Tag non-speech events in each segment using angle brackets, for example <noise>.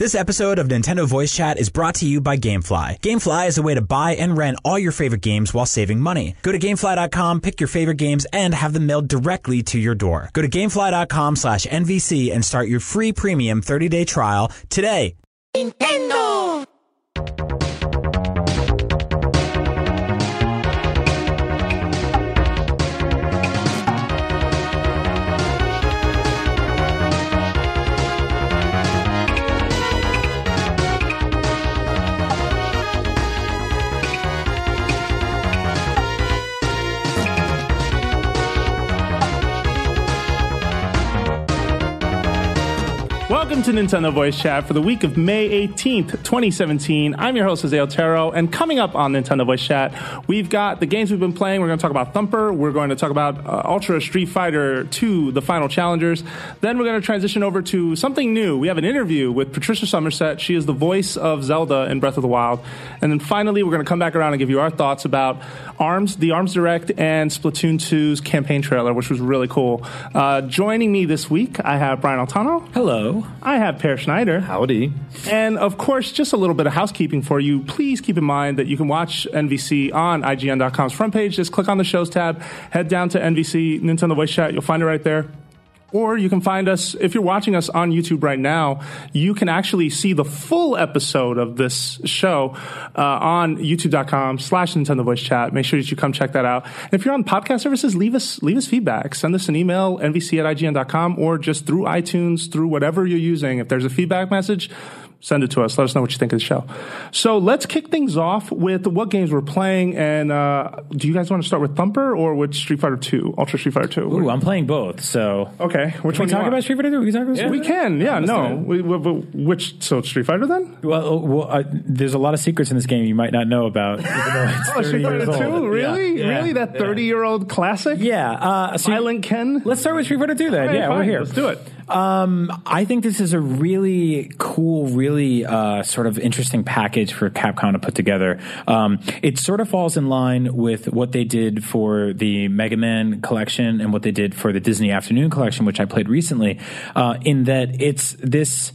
This episode of Nintendo Voice Chat is brought to you by Gamefly. Gamefly is a way to buy and rent all your favorite games while saving money. Go to gamefly.com, pick your favorite games, and have them mailed directly to your door. Go to gamefly.com slash NVC and start your free premium 30-day trial today. Nintendo! Welcome to Nintendo Voice Chat for the week of May 18th, 2017. I'm your host, Jose Otero, and coming up on Nintendo Voice Chat, we've got the games we've been playing. We're going to talk about Thumper. We're going to talk about uh, Ultra Street Fighter 2, the final challengers. Then we're going to transition over to something new. We have an interview with Patricia Somerset. She is the voice of Zelda in Breath of the Wild. And then finally, we're going to come back around and give you our thoughts about ARMS, the ARMS Direct, and Splatoon 2's campaign trailer, which was really cool. Uh, joining me this week, I have Brian Altano. Hello. I have Peer Schneider. Howdy. And of course, just a little bit of housekeeping for you. Please keep in mind that you can watch NVC on IGN.com's front page. Just click on the shows tab, head down to NVC Nintendo Voice Chat. You'll find it right there. Or you can find us, if you're watching us on YouTube right now, you can actually see the full episode of this show uh, on youtube.com slash Nintendo Voice Chat. Make sure that you come check that out. And if you're on podcast services, leave us, leave us feedback. Send us an email, nvc at ign.com, or just through iTunes, through whatever you're using. If there's a feedback message, send it to us. Let us know what you think of the show. So let's kick things off with what games we're playing. And uh, do you guys want to start with Thumper or with Street Fighter Two, Ultra Street Fighter Two? Ooh, I'm playing both. So okay, which can one? we talk about Street Fighter Two? We can talk about yeah, we can. Yeah, no. We, we, we, which so Street Fighter then? Well, well uh, there's a lot of secrets in this game you might not know about. <laughs> oh, Street Fighter Two, really, yeah. really, that 30 year old classic? Yeah, uh, so Silent Ken. Let's start with Street Fighter Two then. Right, yeah, fine. we're here. Let's do it. Um, I think this is a really cool, really uh, sort of interesting package for Capcom to put together. Um, it sort of falls in line with what they did for the Mega Man collection and what they did for the Disney Afternoon collection, which I played recently, uh, in that it's this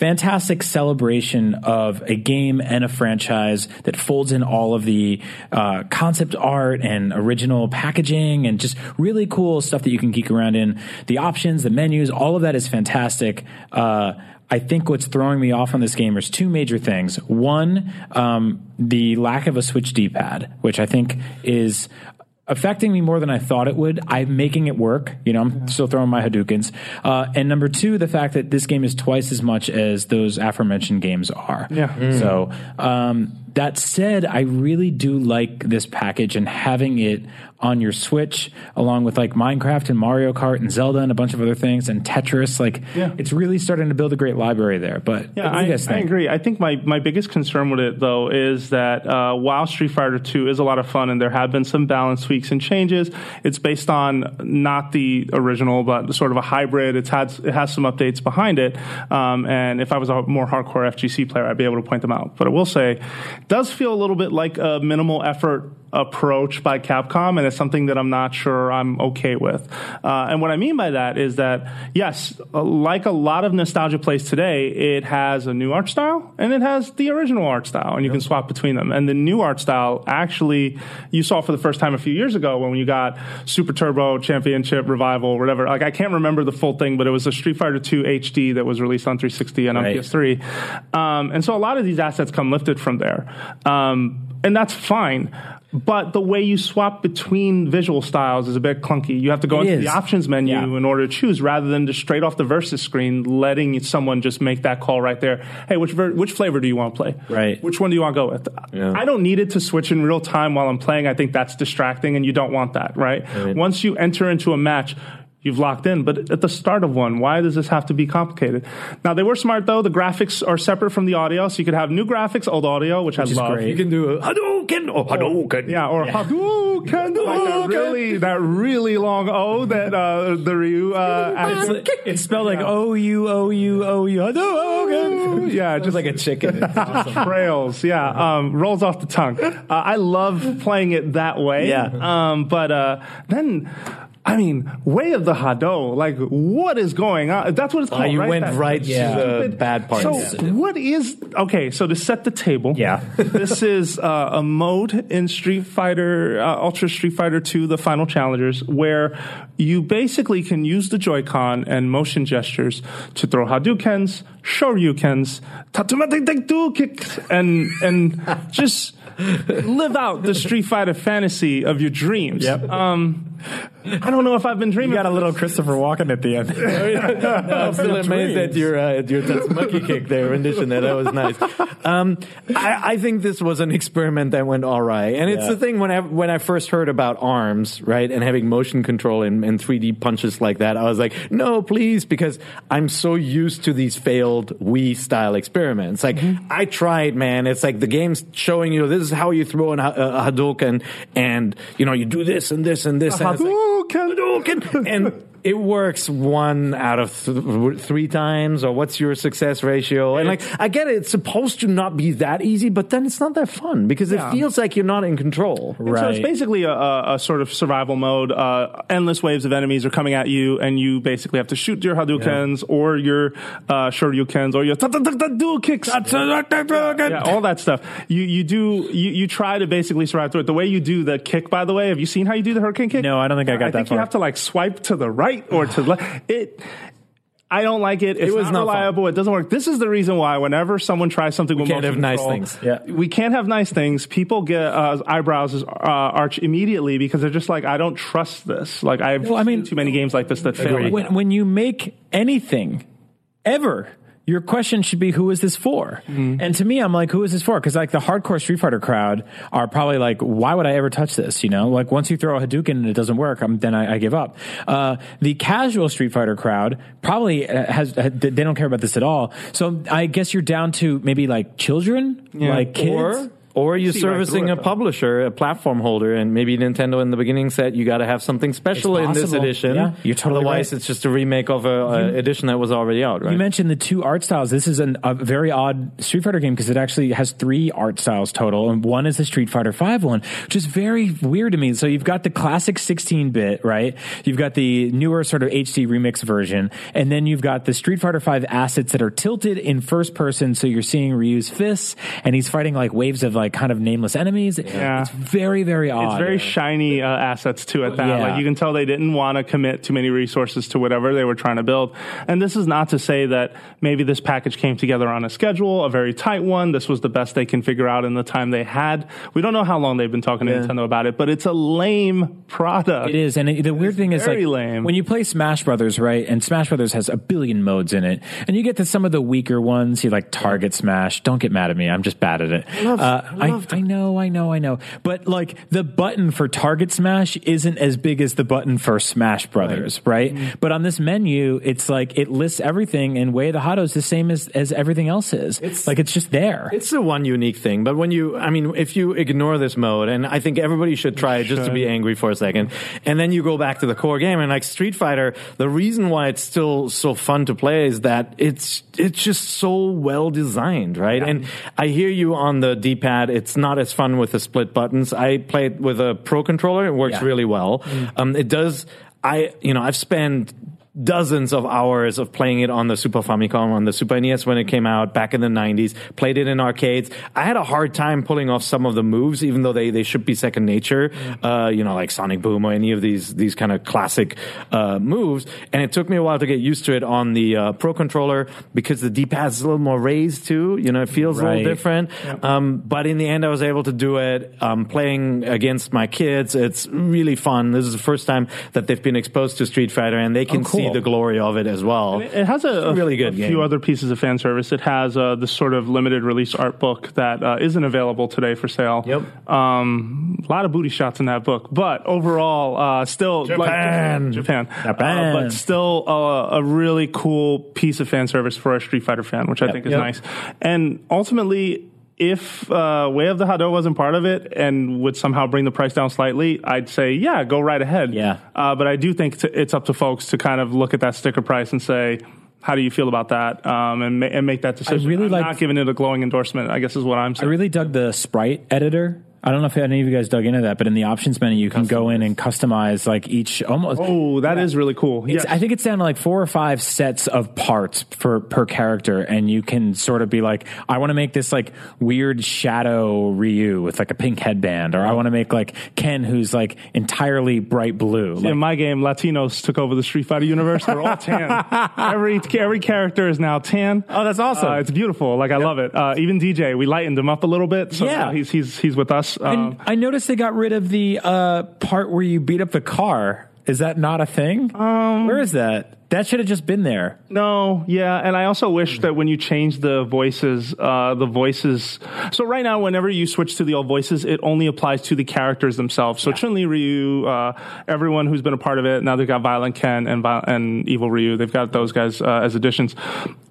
fantastic celebration of a game and a franchise that folds in all of the uh, concept art and original packaging and just really cool stuff that you can geek around in. The options, the menus, all of that is fantastic. Uh, I think what's throwing me off on this game is two major things. One, um, the lack of a Switch D-pad, which I think is affecting me more than I thought it would. I'm making it work. You know, I'm still throwing my Hadoukens. Uh, and number two, the fact that this game is twice as much as those aforementioned games are. Yeah. Mm. So, um, that said, I really do like this package and having it on your Switch, along with like Minecraft and Mario Kart and Zelda and a bunch of other things and Tetris. Like, yeah. it's really starting to build a great library there. But yeah, I, I, agree. I think my, my biggest concern with it though is that uh, while Street Fighter Two is a lot of fun and there have been some balance tweaks and changes, it's based on not the original but sort of a hybrid. It's had it has some updates behind it. Um, and if I was a more hardcore FGC player, I'd be able to point them out. But I will say, it does feel a little bit like a minimal effort approach by Capcom, and it's something that I'm not sure I'm okay with. Uh, and what I mean by that is that, yes, like a lot of nostalgia plays today, it has a new art style and it has the original art style, and you can swap between them. And the new art style, actually, you saw for the first time a few years ago when you got Super Turbo, Championship, Revival, whatever. Like, I can't remember the full thing, but it was a Street Fighter 2 HD that was released on 360 and on Right. PS3. Um, and so a lot of these assets come lifted from there. Um, and that's fine. But the way you swap between visual styles is a bit clunky. You have to go It into is. the options menu Yeah. in order to choose rather than just straight off the versus screen, letting someone just make that call right there. Hey, which, ver- which flavor do you want to play? Right. Which one do you want to go with? Yeah. I don't need it to switch in real time while I'm playing. I think that's distracting and you don't want that, right? Right. Once you enter into a match, you've locked in. But at the start of one, why does this have to be complicated? Now, they were smart though. The graphics are separate from the audio, so you could have new graphics, old audio, which, I love. great. You can do a Hadouken or Hadouken. Yeah, or Hadouken, like that really, that really long O that uh, the Ryu uh, <laughs> It's, it's spelled like O U O U O U. Hadouken. <laughs> yeah, Just just like a chicken. It's <laughs> awesome. trails. Yeah, um, rolls off the tongue. Uh, I love playing it that way. Yeah. Um, but uh, then. I mean, way of the Hado. Like, what is going on? That's what it's called. Ah, you right? went That right to the bad parts. So, Yeah. what is okay? So to set the table, Yeah. <laughs> this is uh, a mode in Street Fighter, uh, Ultra Street Fighter 2, the Final Challengers, where you basically can use the Joy-Con and motion gestures to throw Hadoukens, Shoryukens, Tatsumaki kicks, and and <laughs> just live out the Street Fighter fantasy of your dreams. Yep. Um, I don't know if I've been dreaming. You got a little Christopher Walken at the end. <laughs> <laughs> I'm still amazed at your uh, at your Tatsumaki <laughs> kick there rendition there. That was nice. Um, I, I think this was an experiment that went all right, and it's Yeah. the thing when I when I first heard about arms, right, and having motion control and, and 3D punches like that, I was like, no, please, because I'm so used to these failed Wii style experiments. Like I tried, man. It's like the game's showing you this is how you throw an, a, a Hadouken, and you know you do this and this and this. and it's like, Hadouken, and it works one out of th- three times, or what's your success ratio? And like, I get it, it's supposed to not be that easy, but then it's not that fun because it feels like you're not in control. And So it's basically a, a, a sort of survival mode. Uh, endless waves of enemies are coming at you, and you basically have to shoot your Hadoukens or your uh, Shoryukens or your dual kicks. Yeah, all that stuff. You you do you, you try to basically survive through it. The way you do the kick, by the way, have you seen how you do the hurricane kick? No, I don't think I got I think you have to like swipe to the right or to the left. It. I don't like it. It's was not not fun. It doesn't work. This is the reason why whenever someone tries something with can't have nice things. Yeah. we can't have nice things. People get uh, eyebrows uh, arch immediately because they're just like, I don't trust this. Like I've Well, I mean- seen too many games like this that fail. when, when you make anything ever your question should be who is this for? Mm-hmm. and to me i'm like who is this for? Because like the hardcore street fighter crowd are probably like why would i ever touch this you know? Like once you throw a hadouken and it doesn't work um, then I, I give up. Uh, the casual street fighter crowd probably uh, has they don't care about this at all. So i guess you're down to maybe like children? Like kids? Or or you're See right servicing through a publisher, a platform holder, and maybe Nintendo in the beginning said you got to have something special in this edition. Yeah, you're totally Otherwise, right. it's just a remake of a, a edition that was already out, right? You mentioned the two art styles. This is an, a very odd Street Fighter game because it actually has three art styles total, and one is the Street Fighter Five one, which is very weird to me. So you've got the classic 16-bit, right? You've got the newer sort of HD remix version, and then you've got the Street Fighter Five assets that are tilted in first person. So you're seeing Ryu's fists, and he's fighting like waves of like kind of nameless enemies. Yeah. It's very very odd. It's very shiny uh, assets to it. That Yeah. like you can tell they didn't want to commit too many resources to whatever they were trying to build. And this is not to say that maybe this package came together on a schedule, a very tight one. This was the best they can figure out in the time they had. We don't know how long they've been talking to Nintendo about it, but it's a lame product. It is, and it, the weird thing is like lame. when you play Smash Brothers, right? And Smash Brothers has a billion modes in it, and you get to some of the weaker ones. You like Target Smash. Don't get mad at me. I'm just bad at it. uh, I, I know, I know, I know. But like the button for Target Smash isn't as big as the button for Smash Brothers, right? Mm-hmm. But on this menu, it's like it lists everything, and Way of the Hado is the same as as everything else is. It's like it's just there. It's the one unique thing, but when you, I mean, if you ignore this mode, and I think everybody should try it just to be angry for a second, and then you go back to the core game, and like Street Fighter, the reason why it's still so fun to play is that it's it's just so well designed, right? And I hear you on the D-pad D-pad, it's not as fun with the split buttons. I play it with a Pro controller; it works Yeah. really well. Um, it does. I you know I've spent dozens of hours of playing it on the Super Famicom, on the Super NES when it came out back in the 90s, played it in arcades. I had a hard time pulling off some of the moves, even though they, they should be second nature, uh, you know, like Sonic Boom or any of these, these kind of classic, uh, moves. And it took me a while to get used to it on the, uh, Pro controller because the D-pad is a little more raised too. You know, it feels a little different. Um, but in the end, I was able to do it, um, playing against my kids. It's really fun. This is the first time that they've been exposed to Street Fighter and they can Oh, cool. See the glory of it as well. It has a, a really good a game. few other pieces of fan service. It has uh, this sort of limited release art book that uh, isn't available today for sale. Yep. Um, a lot of booty shots in that book, but overall, uh, still Japan. like, Japan, Japan. Uh, but still uh, a really cool piece of fan service for a Street Fighter fan, which I think is Yep. nice. And ultimately. If uh, Way of the Hado wasn't part of it and would somehow bring the price down slightly, I'd say, yeah, go right ahead. Yeah. Uh, but I do think t- it's up to folks to kind of look at that sticker price and say, how do you feel about that? Um, and, ma- and make that decision. really I'm like- not giving it a glowing endorsement, I guess is what I'm saying. I really dug the sprite editor. I don't know if any of you guys dug into that, but in the options menu, you can go in and customize like each almost. oh, that is really cool. It's, Yes. I think it's down to like four or five sets of parts for per character, and you can sort of be like, I want to make this like weird shadow Ryu with like a pink headband, or I want to make like Ken who's like entirely bright blue. Like, in my game, Latinos took over the Street Fighter universe. They're all tan. <laughs> every every character is now tan. Oh, that's awesome. Uh, it's beautiful. Like I love it. Uh, even Dee Jay, we lightened him up a little bit. So Yeah. now he's he's he's with us. Um, and I noticed they got rid of the uh, part where you beat up the car. Is that not a thing? Um, Where is that? That should have just been there. No, yeah, and I also wish that when you change the voices, uh, the voices. So right now, whenever you switch to the old voices, it only applies to the characters themselves. So Chun Li, Ryu, uh, everyone who's been a part of it. Now they've got Violent Ken and Vi- and Evil Ryu. They've got those guys uh, as additions.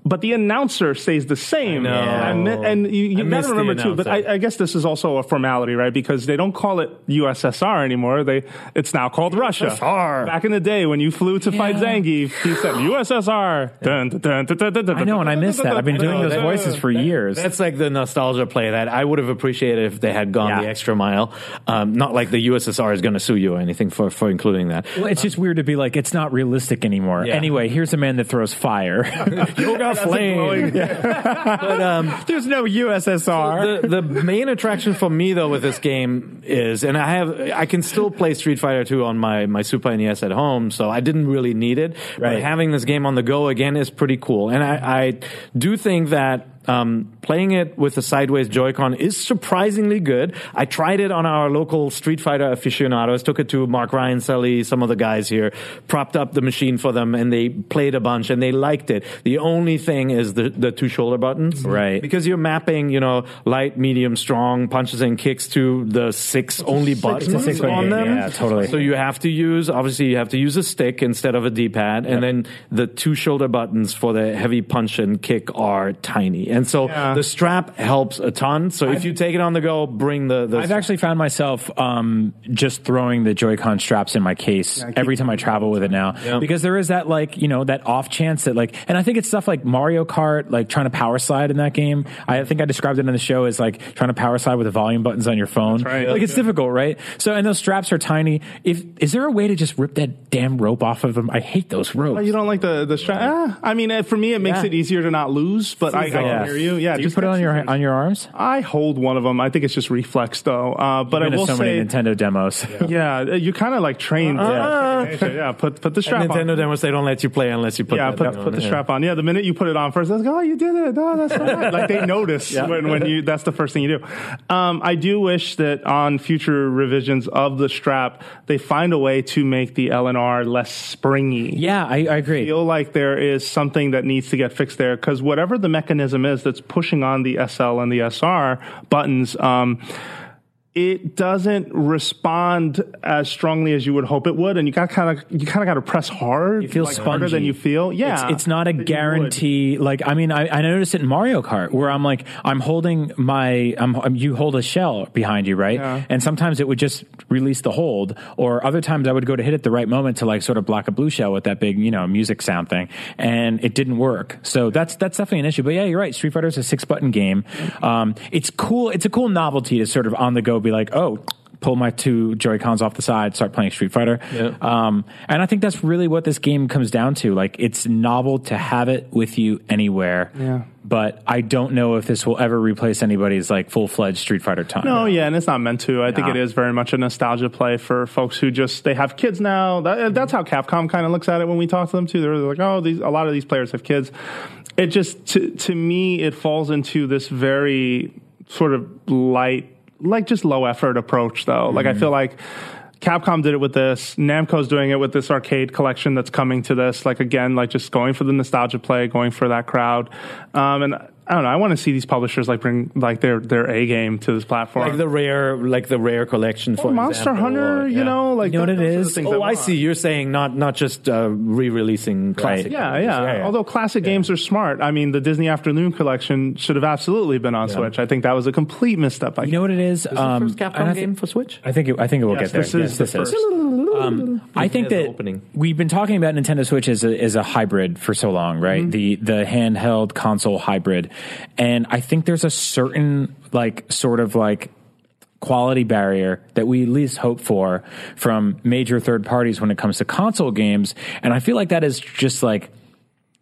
But the announcer stays the same. know. And, and you, I you miss gotta remember too. But. I, I guess this is also a formality, right? Because they don't call it USSR anymore. They it's now called Russia. USSR. Back in the day when you flew to fight Yeah. Zangief, he said USSR. Dun, dun, dun, I know, and I miss that. I've been doing those voices for years. That's like the nostalgia play that I would have appreciated if they had gone Yeah. the extra mile. Um, not like the USSR is going to sue you or anything for, for including that. Well, it's just weird to be like, it's not realistic anymore. Yeah. Anyway, here's a man that throws fire. <laughs> Yoga flame. <laughs> but um, There's no USSR. the, the main attraction for me though with this game is, and I have, I can still play Street Fighter 2 on my, my Super NES at home, so I didn't really need it. But having this game on the go again is pretty cool. And I, I do think that um, playing it with the sideways Joy-Con is surprisingly good. I tried it on our local Street Fighter aficionados, took it to Mark Ryan, Sully, some of the guys here, propped up the machine for them, and they played a bunch and they liked it. The only thing is the, the two shoulder buttons. Right. Because you're mapping, you know, light, medium, strong punches and kicks to the six only buttons six-button on them. yeah, totally. So you have to use, obviously, you have to use a stick instead of a D-pad, and then the two shoulder buttons for the heavy punch and kick are tiny. And so Yeah. The strap helps a ton. So if you take it on the go, bring the, the I've actually found myself um, just throwing the Joy-Con straps in my case every time I travel with it now because there is that like you know that off chance that like and I think it's stuff like Mario Kart like trying to power slide in that game. I think I described it in the show as like trying to power slide with the volume buttons on your phone. right. Like it's difficult, right? So and those straps are tiny. If is there a way to just rip that damn rope off of them? I hate those ropes. Oh, you don't like the the strap? Ah, I mean, uh, for me, it makes Yeah. it easier to not lose. But I, I Yeah. can hear you. Yeah, Do you put it on your exercise. on your arms. I hold one of them. I think it's just reflex, though. Uh, but I Been to will so say, many Nintendo demos. <laughs> yeah, you kind of like trained. Uh-uh. yeah, yeah. Put put the strap At on. Nintendo demos, they don't let you play unless you put yeah, that put, put the Yeah. strap on. Yeah, the minute you put it on first, they're like, oh, you did it. No, that's not right. Like they <laughs> notice when, when you, that's the first thing you do. Um, I do wish that on future revisions of the strap, they find a way to make the LNR less springy. Yeah, I, I agree. feel like there is something that needs to get fixed there because whatever the mechanism is that's pushing on the SL and the SR buttons, um, it doesn't respond as strongly as you would hope it would, and you got kind of you kind of got to press hard. You feel like, spongy. harder than you feel. Yeah, it's, it's not a than you would. guarantee. Like I mean, I, I noticed it in Mario Kart where I'm like, I'm holding my, I'm, you hold a shell behind you, right? Yeah. And sometimes it would just release the hold, or other times I would go to hit it the right moment to like sort of block a blue shell with that big, you know, music sound thing, and it didn't work. So that's that's definitely an issue. But yeah, you're right. Street Fighter is a six button game. Um, it's cool. It's a cool novelty to sort of on the go be like, oh. Pull my two Joy Cons off the side, start playing Street Fighter, um, and I think that's really what this game comes down to. Like, it's novel to have it with you anywhere. Yeah. But I don't know if this will ever replace anybody's like full fledged Street Fighter time. No, yeah, and it's not meant to. I think it is very much a nostalgia play for folks who just they have kids now. That, that's how Capcom kind of looks at it when we talk to them too. They're like, oh, these a lot of these players have kids. It just to to me it falls into this very sort of light, like just low effort approach though. Like I feel like. Capcom did it with this. Namco's doing it with this arcade collection that's coming to this. Like again, like just going for the nostalgia play, going for that crowd. Um, and I don't know. I want to see these publishers like bring like their their A game to this platform. Like the rare, like the rare collection for Well, Monster example, Hunter, or- you know, like You know what th- it those are the is? things Oh, I I see. You're saying not not just uh, re-releasing classic. Yeah, games. yeah, Although classic games are smart. I mean, the Disney Afternoon collection should have absolutely been on Switch. I think that was a complete misstep. By You know what it is? Is the Um, first Capcom I thi- game for Switch? I think it, I think it will Yes, get there. this is yes, the this first. Um, I think that opening. we've been talking about Nintendo Switch as a, as a hybrid for so long, right? Mm-hmm. The the handheld console hybrid, and I think there's a certain like sort of like quality barrier that we at least hope for from major third parties when it comes to console games, and I feel like that is just like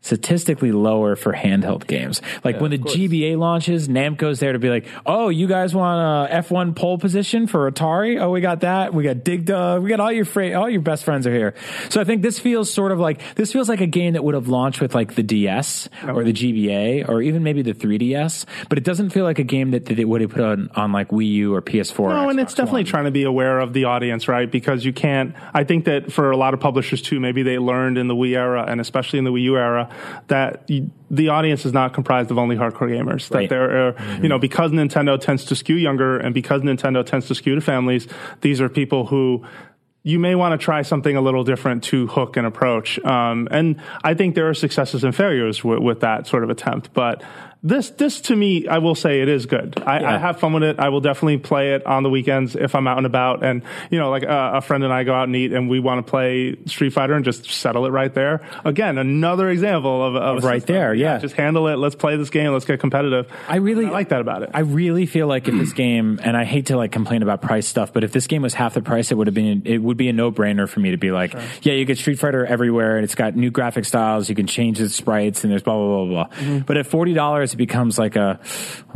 statistically lower for handheld games. Like when the GBA launches, Namco's there to be like, "Oh, you guys want a F1 pole position for Atari? Oh, we got that. We got Dig Dug. We got all your fra- all your best friends are here." So I think this feels sort of like this feels like a game that would have launched with like the DS oh. or the GBA or even maybe the 3DS, but it doesn't feel like a game that, that it would have put on on like Wii U or PS4. or No, and it's definitely One. trying to be aware of the audience, right? Because you can't. I think that for a lot of publishers too, maybe they learned in the Wii era and especially in the Wii U era that you, the audience is not comprised of only hardcore gamers. That there are, you know, because Nintendo tends to skew younger and because Nintendo tends to skew to families, these are people who you may want to try something a little different to hook and approach. Um, and I think there are successes and failures with, with that sort of attempt. But this, this to me, I will say it is good. I, I have fun with it. I will definitely play it on the weekends if I'm out and about. And, you know, like uh, a friend and I go out and eat and we want to play Street Fighter and just settle it right there. Again, another example of, of Right system. there, yeah. Just handle it. Let's play this game. Let's get competitive. I really I like that about it. I really feel like if this game, and I hate to like complain about price stuff, but if this game was half the price, it would have been it would be a no brainer for me to be like, yeah, you get Street Fighter everywhere, and it's got new graphic styles, you can change the sprites, and there's blah blah blah blah. Mm-hmm. But at forty dollars, it becomes like a,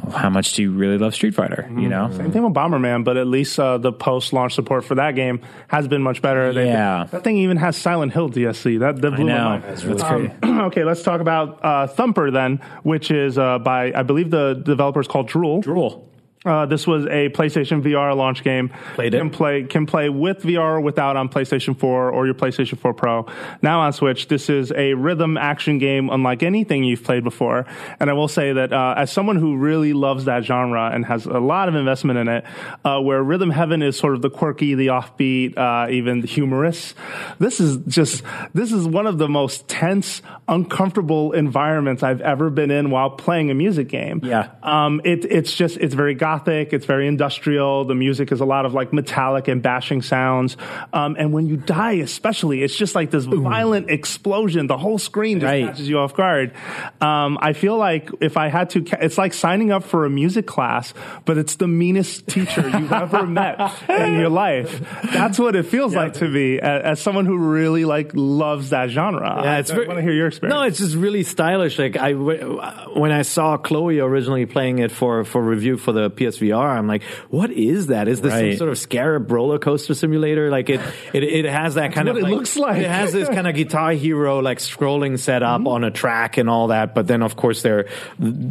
well, how much do you really love Street Fighter? You know, Mm-hmm. Same thing with Bomberman, but at least uh, the post-launch support for that game has been much better. They- Yeah. that thing even has Silent Hill DLC. That, that I blew my know mind. That's really Um, crazy. <clears throat> okay, let's talk about uh, Thumper then, which is uh, by I believe the developer is called Drool. Drool. Uh, this was a PlayStation VR launch game. Played it. Can play can play with VR or without on PlayStation 4 or your PlayStation 4 Pro. Now on Switch, this is a rhythm action game unlike anything you've played before. And I will say that uh, as someone who really loves that genre and has a lot of investment in it, uh, where Rhythm Heaven is sort of the quirky, the offbeat, uh, even the humorous, this is just this is one of the most tense, uncomfortable environments I've ever been in while playing a music game. Yeah. Um, it, it's just, it's very gothic. It's very industrial. The music is a lot of like metallic and bashing sounds. Um, and when you die, especially, it's just like this violent explosion. The whole screen just Right. catches you off guard. Um, I feel like if I had to, ca- it's like signing up for a music class, but it's the meanest teacher you've <laughs> ever met in your life. That's what it feels like to me as, as someone who really like loves that genre. Yeah, it's I, very- want to hear your experience. No, it's just really stylish. Like I, when I saw Chloi originally playing it for for review for the PSVR, I'm like, what is that? Is this Right. some sort of scarab roller coaster simulator? Like it, it, it has that kind what of. it looks like. It has this kind of Guitar Hero like scrolling setup on a track and all that. But then of course there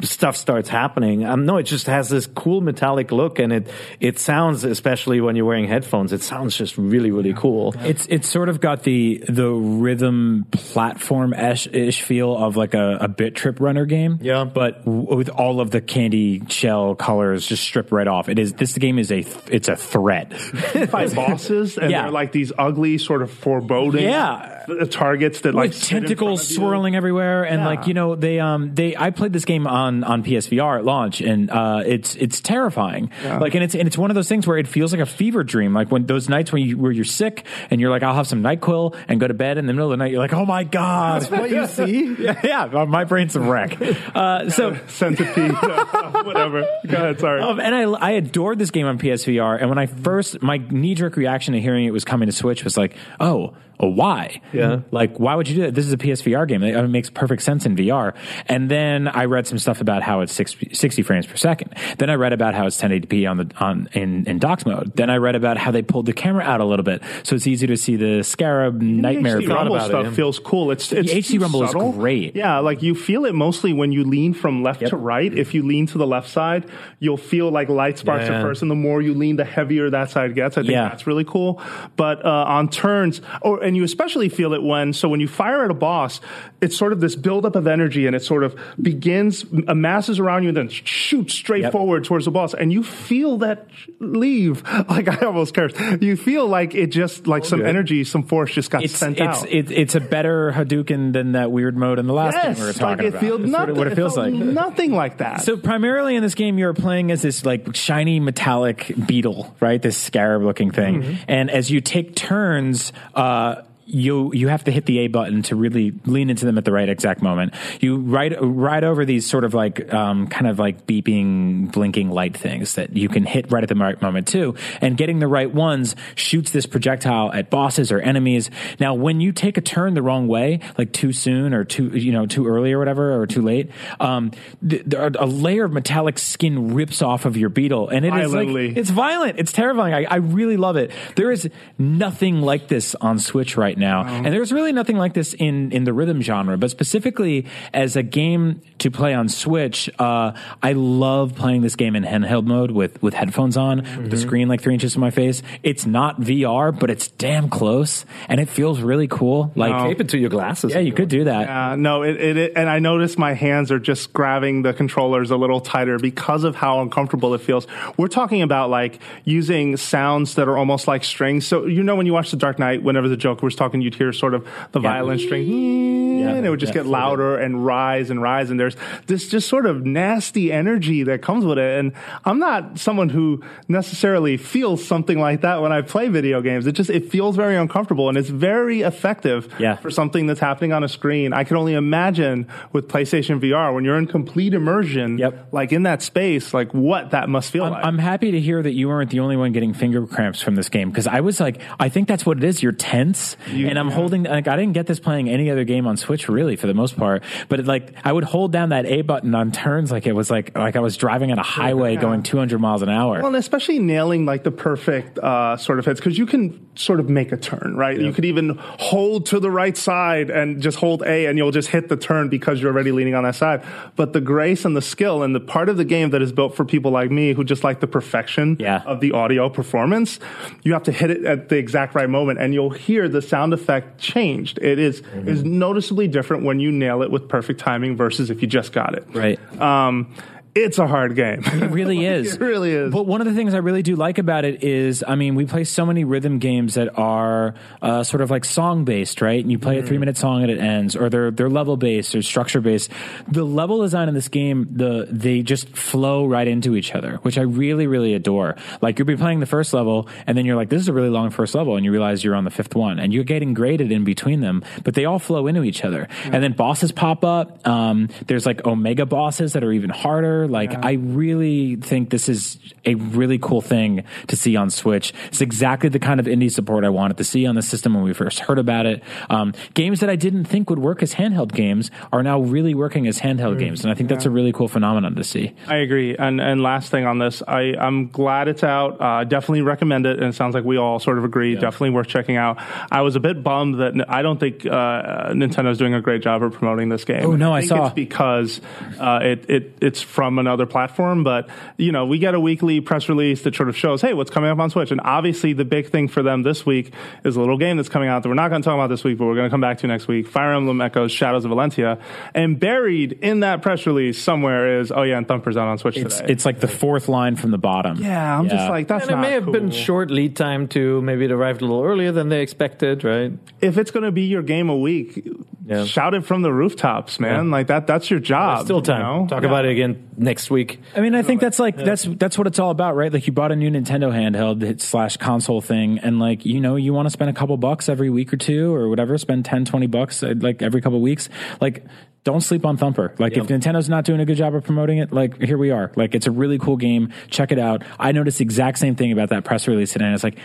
stuff starts happening. Um, no, it just has this cool metallic look, and it it sounds, especially when you're wearing headphones, it sounds just really really cool. It's it's sort of got the the rhythm platform ish ish feel of like a, a bit trip runner game. Yeah. but w- with all of the candy shell colors just stripped right off. It is this game is a th- it's a threat. <laughs> fight bosses, and Yeah. they're like these ugly, sort of foreboding Yeah. Th- targets that like with tentacles front of you. swirling everywhere and Yeah. like you know they um they I played this game on on PSVR at launch and uh it's it's terrifying like and it's and it's one of those things where it feels like a fever dream like when those nights when you where you're sick and you're like I'll have some Nyquil and go to bed in the middle of the night you're like oh my god what you <laughs> see. yeah yeah my brain's a wreck uh so centipede, uh, <laughs> <laughs> whatever. Go ahead, sorry. Um, and I, I adored this game on PSVR. And when I first, my knee jerk reaction to hearing it was coming to Switch was like, oh, oh, why? Yeah. Like, why would you do that? This is a PSVR game. It, it makes perfect sense in VR. And then I read some stuff about how it's six, 60 frames per second. Then I read about how it's 1080p on the on in, in docs mode. Then I read about how they pulled the camera out a little bit, so it's easy to see the scarab nightmare. HD rumble about it, stuff yeah. feels cool. It's it's HD too rumble is subtle. great. Yeah, like you feel it mostly when you lean from left to right. If you lean to the left side, you'll feel like light sparks Yeah. at first, and the more you lean, the heavier that side gets. I think Yeah. that's really cool. But uh, on turns, or and you especially feel it when so when you fire at a boss, it's sort of this buildup of energy, and it sort of begins amasses around you, and then shoots straight Yep. forward towards the boss, and you feel that leave. <laughs> Like I almost cursed. You feel like it just like some good. energy, some force just got It's sent it's out. it, it's a better Hadouken than that weird mode in the last Yes, game we were talking like it about. feels That's what nothing. it, what it feels felt like. nothing like that. So primarily in this game, you're playing as this like shiny metallic beetle, right? This scarab looking thing. Mm-hmm. And as you take turns, uh, you you have to hit the A button to really lean into them at the right exact moment. You ride ride over these sort of like um, kind of like beeping, blinking light things that you can hit right at the right moment too. And getting the right ones shoots this projectile at bosses or enemies. Now, when you take a turn the wrong way, like too soon or too you know too early or whatever or too late, um, th- a layer of metallic skin rips off of your beetle, and it is Violently. like it's violent. It's terrifying. I, I really love it. There is nothing like this on Switch right now, and there's really nothing like this in in the rhythm genre. But specifically as a game to play on Switch, uh, I love playing this game in handheld mode with with headphones on, with the screen like three inches from my face. It's not VR, but it's damn close, and it feels really cool. Like, Tape it to your glasses. yeah, you could do that. Uh, no, it, it, it, and I notice my hands are just grabbing the controllers a little tighter because of how uncomfortable it feels. We're talking about like using sounds that are almost like strings. So you know when you watch The Dark Knight, whenever the Joker was talking, you'd hear sort of the Yeah. violin string, and it would just Yeah, get louder and rise and rise. And there's this just sort of nasty energy that comes with it. And I'm not someone who necessarily feels something like that when I play video games. It just it feels very uncomfortable, and it's very effective Yeah. for something that's happening on a screen. I can only imagine with PlayStation VR when you're in complete immersion, Yep. like in that space, like what that must feel I'm, like. I'm happy to hear that you weren't the only one getting finger cramps from this game because I was like, I think that's what it is. You're tense, and I'm holding. Like, I didn't get this playing any other game on Switch really for the most part, but it, like I would hold down that A button on turns like it was like like I was driving on a highway going 200 miles an hour. Well, and especially nailing like the perfect uh, sort of hits because you can sort of make a turn, right? You could even hold to the right side and just hold A, and you'll just hit the turn because you're already leaning on that side. But the grace and the skill and the part of the game that is built for people like me who just like the perfection Yeah. of the audio performance, you have to hit it at the exact right moment, and you'll hear the sound effect changed. It is- is noticeably different when you nail it with perfect timing versus if you just got it. Right. Um, it's a hard game. It <laughs> really is. It really is. But one of the things I really do like about it is, I mean, we play so many rhythm games that are uh, sort of like song based, right? And you play a three minute song and it ends, or they're they're level based or structure based. The level design in this game, the they just flow right into each other, which I really really adore. Like you'll be playing the first level, and then you're like, this is a really long first level, and you realize you're on the fifth one, and you're getting graded in between them, but they all flow into each other. And then bosses pop up. Um, there's like omega bosses that are even harder. Like I really think this is a really cool thing to see on Switch. It's exactly the kind of indie support I wanted to see on the system when we first heard about it. Um, games that I didn't think would work as handheld games are now really working as handheld games, and I think that's a really cool phenomenon to see. I agree. And and last thing on this, I I'm glad it's out. Uh, definitely recommend it. And it sounds like we all sort of agree. Definitely worth checking out. I was a bit bummed that n- I don't think uh, Nintendo's doing a great job of promoting this game. Oh, no, I think saw. it's because uh, it it it's from from another platform. But you know, we get a weekly press release that sort of shows, hey, what's coming up on Switch. And obviously, the big thing for them this week is a little game that's coming out that we're not going to talk about this week, but we're going to come back to next week. Fire Emblem Echoes: Shadows of Valentia, and buried in that press release somewhere is, oh yeah, and Thumper's out on Switch It's today. it's like the fourth line from the bottom. yeah, I'm just like that's And it may have been short lead time to Maybe it arrived a little earlier than they expected, right? if it's going to be your game a week, Yeah. shout it from the rooftops, man. Yeah. Like that. That's your job. Still time. you know? Talk Yeah. about it again next week. I mean, I think that's like that's that's what it's all about, right? Like you bought a new Nintendo handheld slash console thing, and like you know you want to spend a couple bucks every week or two or whatever, spend 10, 20 bucks uh, like every couple weeks. Like, don't sleep on Thumper. Like if Nintendo's not doing a good job of promoting it, like here we are. Like it's a really cool game. Check it out. I noticed the exact same thing about that press release today, and it's like,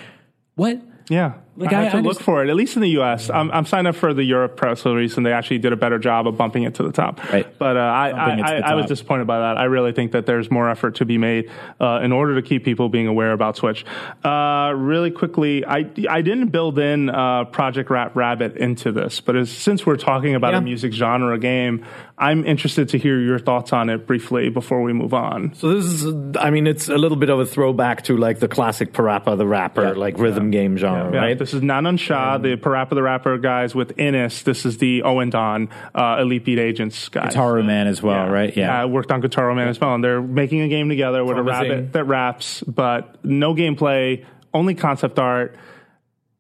what? Yeah. Like, I, I- have to I look just- for it, at least in the U.S. I'm, I'm signed up for the Europe press release, and they actually did a better job of bumping it to the top. Right. But uh, I, I, Bumping it to I, was disappointed by that. I really think that there's more effort to be made uh, in order to keep people being aware about Switch. Uh, really quickly, I, I didn't build in uh, Project Rap Rabbit into this, but as, since we're talking about Yeah. a music genre game, I'm interested to hear your thoughts on it briefly before we move on. So this is, I mean, it's a little bit of a throwback to like the classic Parappa the Rapper, like rhythm game genre, Yeah, right? This is NanaOn-Sha, the Parappa the Rapper guys with iNiS. This is the Ouendan uh, Elite Beat Agents guys. Gitaroo Man as well, right? Yeah. I worked on Gitaroo Man as well, and they're making a game together with a rabbit that raps, but no gameplay, only concept art,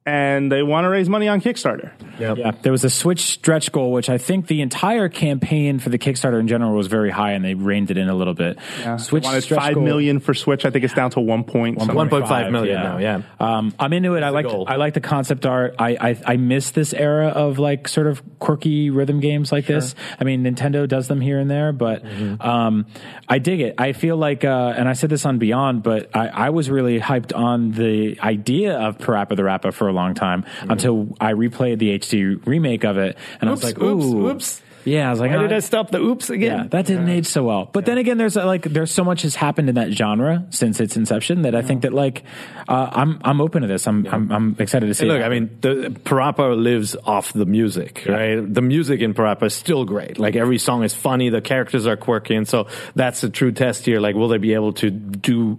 and they want to raise money on Kickstarter. Yeah, there was a Switch stretch goal, which I think the entire campaign for the Kickstarter in general was very high, and they reined it in a little bit. Switch Wanted stretch five goal- million for Switch. I think it's down to one point. something. 1.5 million now, yeah. Um, I'm into it. I like. I like the concept art. I, I I miss this era of like sort of quirky rhythm games like this. I mean, Nintendo does them here and there, but Mm-hmm. um, I dig it. I feel like, uh, and I said this on Beyond, but I, I was really hyped on the idea of Parappa the Rappa for a long time Mm-hmm. until I replayed the HD remake of it, and Oops, I was like, oops, ooh, oops. Yeah, I was like, Why oh, did I stop the oops again? yeah, that didn't age so well. But then again, there's like there's so much has happened in that genre since its inception that I think that like uh, I'm I'm open to this. I'm I'm, I'm excited to see. Hey, look. I mean, the Parappa lives off the music, right? The music in Parappa is still great. Like every song is funny, the characters are quirky, and so that's a true test here. Like, will they be able to do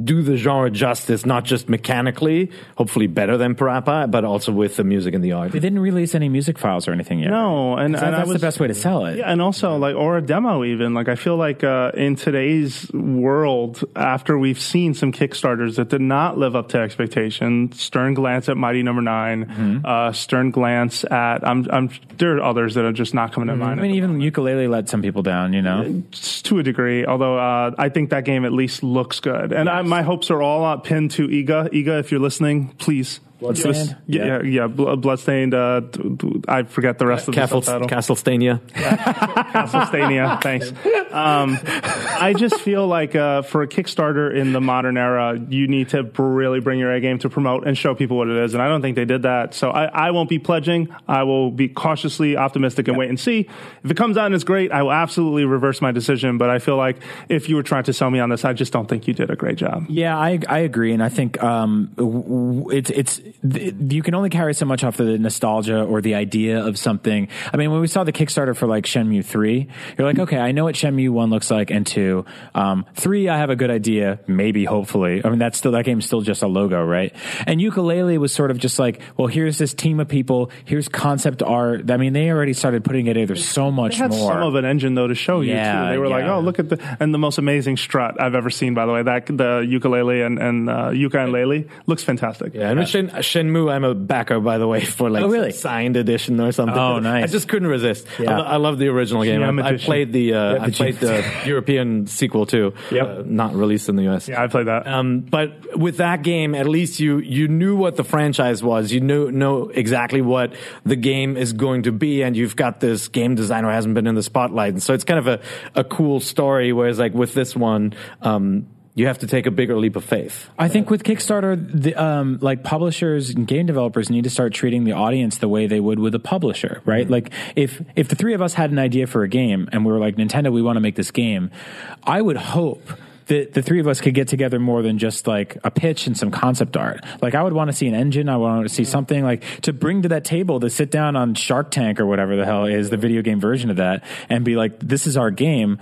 do the genre justice, not just mechanically, hopefully better than Parappa, but also with the music and the art. they didn't release any music files or anything yet. No, and, So and that's was, the best way to sell it. Yeah, and also like or a demo even. Like I feel like uh, in today's world, after we've seen some Kickstarters that did not live up to expectation, stern glance at Mighty Number 9 Mm-hmm. uh, stern glance at I'm I'm there are others that are just not coming to mind. Mm-hmm. I mean, even Yooka-Laylee let some people down. You know, Just to a degree, although uh, I think that game at least looks good, and I, my hopes are all pinned to Iga. Iga, if you're listening, please. Bloodstained? Give Yeah, yeah, yeah. Bloodstained. Uh, d- d- I forget the rest of the Castle, subtitle. Castlestania. Castlestania. <laughs> Thanks. Um, I just feel like uh, for a Kickstarter in the modern era, you need to really bring your A game to promote and show people what it is. And I don't think they did that. So I, I won't be pledging. I will be cautiously optimistic and wait and see. If it comes out and it's great, I will absolutely reverse my decision. But I feel like if you were trying to sell me on this, I just don't think you did a great job. Yeah, I I agree, and I think um, w- w- it's it's th- you can only carry so much off the nostalgia or the idea of something. I mean, when we saw the Kickstarter for like Shenmue three, you're like, okay, I know what Shenmue one looks like, and two, um, three, I have a good idea, maybe, hopefully. I mean, that's still that game's still just a logo, right? And Yooka-Laylee was sort of just like, well, here's this team of people, here's concept art. I mean, they already started putting it together so much They had more. some of an engine though to show you Yeah, too. They were like, "Oh, look at the and the most amazing strut I've ever seen." By the way, that the Yooka-Laylee and and uh, Yooka and Laylee looks fantastic. Yeah, and with Shen, Shenmue, I'm a backer, by the way, <laughs> for like Oh, really? signed edition or something. Oh, <laughs> nice. I just couldn't resist. Yeah. I, I love the original game. I, I played the, uh, Yeah, I the played the <laughs> European sequel too. Yep. uh, not released in the US. Yeah, I played that. Um, but with that game, at least you you knew what the franchise was. You knew know exactly what the game is going to be, and you've got this game designer who hasn't been in the spotlight, and so it's kind of a a cool story. Whereas like with this one. Um, you have to take a bigger leap of faith. I think with Kickstarter, the, um, like publishers and game developers need to start treating the audience the way they would with a publisher, right? Like if if the three of us had an idea for a game and we were like Nintendo, we want to make this game, I would hope. that the three of us could get together more than just like a pitch and some concept art. Like I would want to see an engine. I want to see something like to bring to that table to sit down on Shark Tank or whatever the hell is the video game version of that and be like, this is our game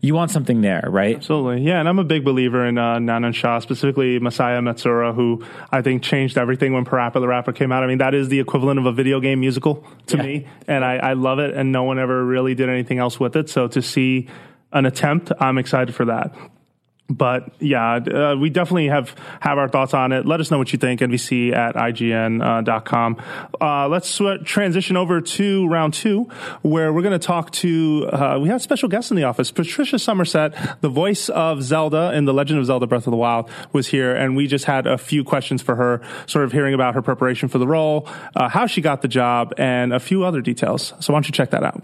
you want something there, right? Absolutely. Yeah, and I'm a big believer in uh, NanaOn-Sha, specifically Masaya Matsuura, who I think changed everything when Parappa the Rapper came out. I mean, that is the equivalent of a video game musical to Yeah. me, and I, I love it, and no one ever really did anything else with it. So to see an attempt, I'm excited for that. But yeah, uh, we definitely have have our thoughts on it. Let us know what you think. NVC at ign.com. Uh, let's sw- transition over to round two, where we're going to talk to. Uh, we have special guests in the office. Patricia Somerset, the voice of Zelda in The Legend of Zelda: Breath of the Wild, was here, and we just had a few questions for her, sort of hearing about her preparation for the role, uh, how she got the job, and a few other details. So why don't you check that out?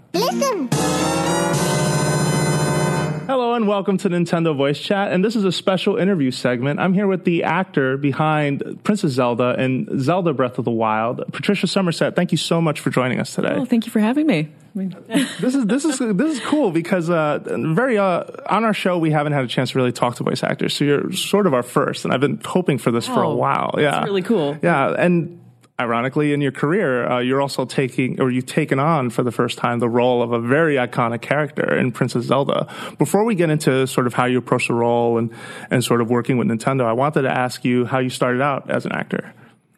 Hello and welcome to Nintendo Voice Chat. And this is a special interview segment. I'm here with the actor behind Princess Zelda and Zelda Breath of the Wild, Patricia Somerset. Thank you so much for joining us today. Well, thank you for having me. I mean, this is this is this is cool because uh, very uh, on our show we haven't had a chance to really talk to voice actors. So you're sort of our first, and I've been hoping for this for a Oh, while. Yeah, really cool. Yeah, and ironically, in your career, uh, you're also taking or you've taken on for the first time the role of a very iconic character in Princess Zelda. Before we get into sort of how you approach the role and and sort of working with Nintendo, I wanted to ask you how you started out as an actor.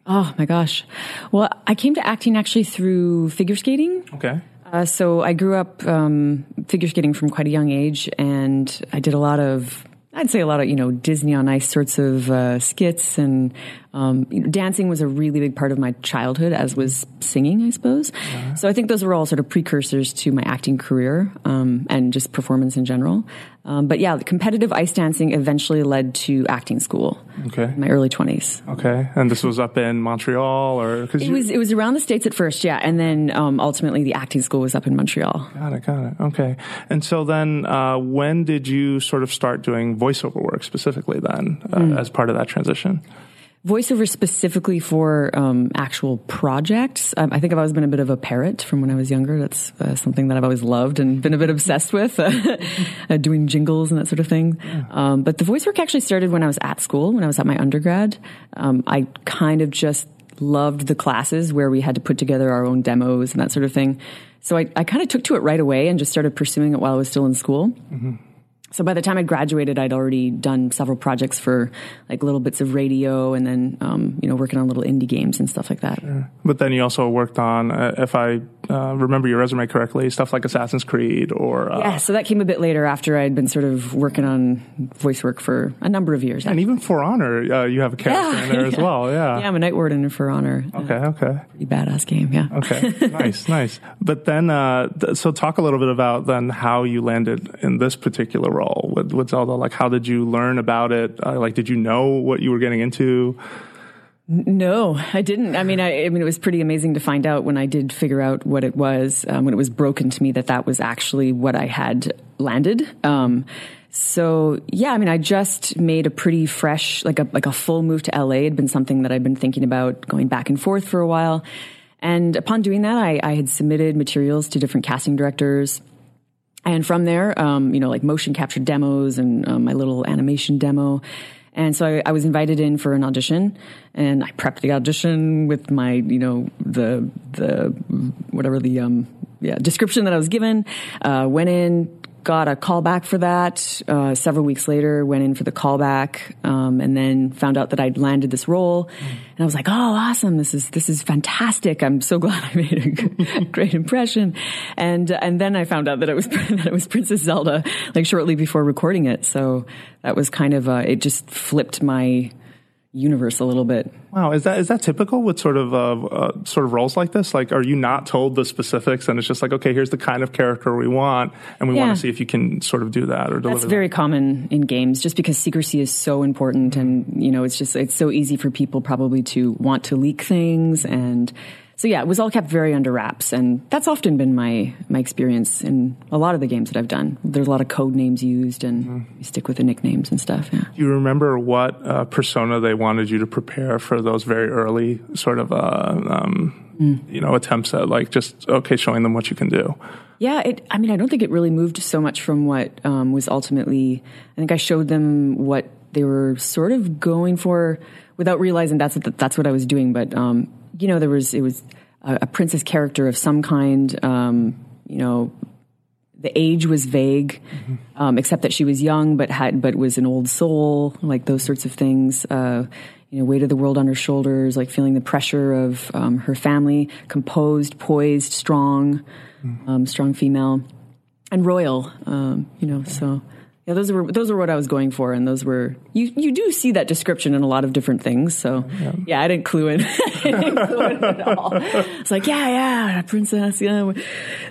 oh my gosh. Well, I came to acting actually through figure skating. Okay. Uh, so I grew up um, figure skating from quite a young age, and I did a lot of, I'd say a lot of, you know, Disney on Ice sorts of uh, skits, and um, you know, dancing was a really big part of my childhood, as was singing, I suppose. So I think those were all sort of precursors to my acting career um, and just performance in general. Um, but yeah, the competitive ice dancing eventually led to acting school Okay. in my early 20s. Okay. And this was up in Montreal, or It was it was around the states at first, yeah, and then um, ultimately the acting school was up in Montreal. Got it, got it. Okay. And so then, uh, when did you sort of start doing voiceover work specifically then, uh, Hmm. as part of that transition? Voiceover specifically for um, actual projects. Um, I think I've always been a bit of a parrot from when I was younger. That's uh, something that I've always loved and been a bit obsessed with, <laughs> uh, doing jingles and that sort of thing. Um, but the voice work actually started when I was at school, when I was at my undergrad. Um, I kind of just loved the classes where we had to put together our own demos and that sort of thing. So I, I kind of took to it right away and just started pursuing it while I was still in school. So by the time I graduated, I'd already done several projects for like little bits of radio and then, um, you know, working on little indie games and stuff like that. But then you also worked on, uh, if I uh, remember your resume correctly, stuff like Assassin's Creed or. Uh, Yeah, so that came a bit later after I'd been sort of working on voice work for a number of years. And even For Honor, uh, you have a character in there as <laughs> well. Yeah. Yeah, I'm a Night Warden in For Honor. Okay, okay. Pretty badass game, yeah. Okay, <laughs> nice, nice. But then, uh, th- so talk a little bit about then how you landed in this particular role with, with Zelda. Like, how did you learn about it? Uh, like, did you know what you were getting into? No, I didn't. I mean, I, I mean, it was pretty amazing to find out when I did figure out what it was, um, when it was broken to me that that was actually what I had landed. Um, so yeah, I mean, I just made a pretty fresh, like a like a full move to LA. Had been something that I'd been thinking about going back and forth for a while. And upon doing that, I, I had submitted materials to different casting directors. And from there, um, you know, like motion capture demos and um, my little animation demo. And so I, I was invited in for an audition, and I prepped the audition with my, you know, the the whatever the um, yeah description that I was given. Uh, went in, got a call back for that. Uh, several weeks later, went in for the callback, um, and then found out that I'd landed this role. And I was like, "Oh, awesome! This is this is fantastic! I'm so <laughs> glad I made a <laughs> great impression." And and then I found out that it was <laughs> that it was Princess Zelda, like shortly before recording it. So that was kind of uh, it just flipped my universe a little bit. Wow, is that is that typical with sort of uh, uh, sort of roles like this? Like, are you not told the specifics, and it's just like, okay, here's the kind of character we want, and we Yeah. want to see if you can sort of do that or deliver. That's that. very common in games, just because secrecy is so important, and you know, it's just it's so easy for people probably to want to leak things, and so yeah, it was all kept very under wraps, and that's often been my my experience in a lot of the games that I've done. There's a lot of code names used, and you stick with the nicknames and stuff. Yeah. Do you remember what uh, persona they wanted you to prepare for those very early sort of uh, um, Mm. you know attempts at like just okay showing them what you can do? Yeah, it, I mean, I don't think it really moved so much from what um, was ultimately. I think I showed them what they were sort of going for without realizing that's what, that's what I was doing. But um, you know, there was it was a, a princess character of some kind. Um, you know, the age was vague, um, except that she was young but had but was an old soul, like those sorts of things. Uh, you know, weight of the world on her shoulders, like feeling the pressure of um, her family, composed, poised, strong, um, strong female, and royal. Um, you know, so yeah, those were those were what I was going for, and those were you. You do see that description in a lot of different things. So yeah, I didn't clue in. <laughs> I didn't clue in at all. It's like yeah, yeah, princess, yeah,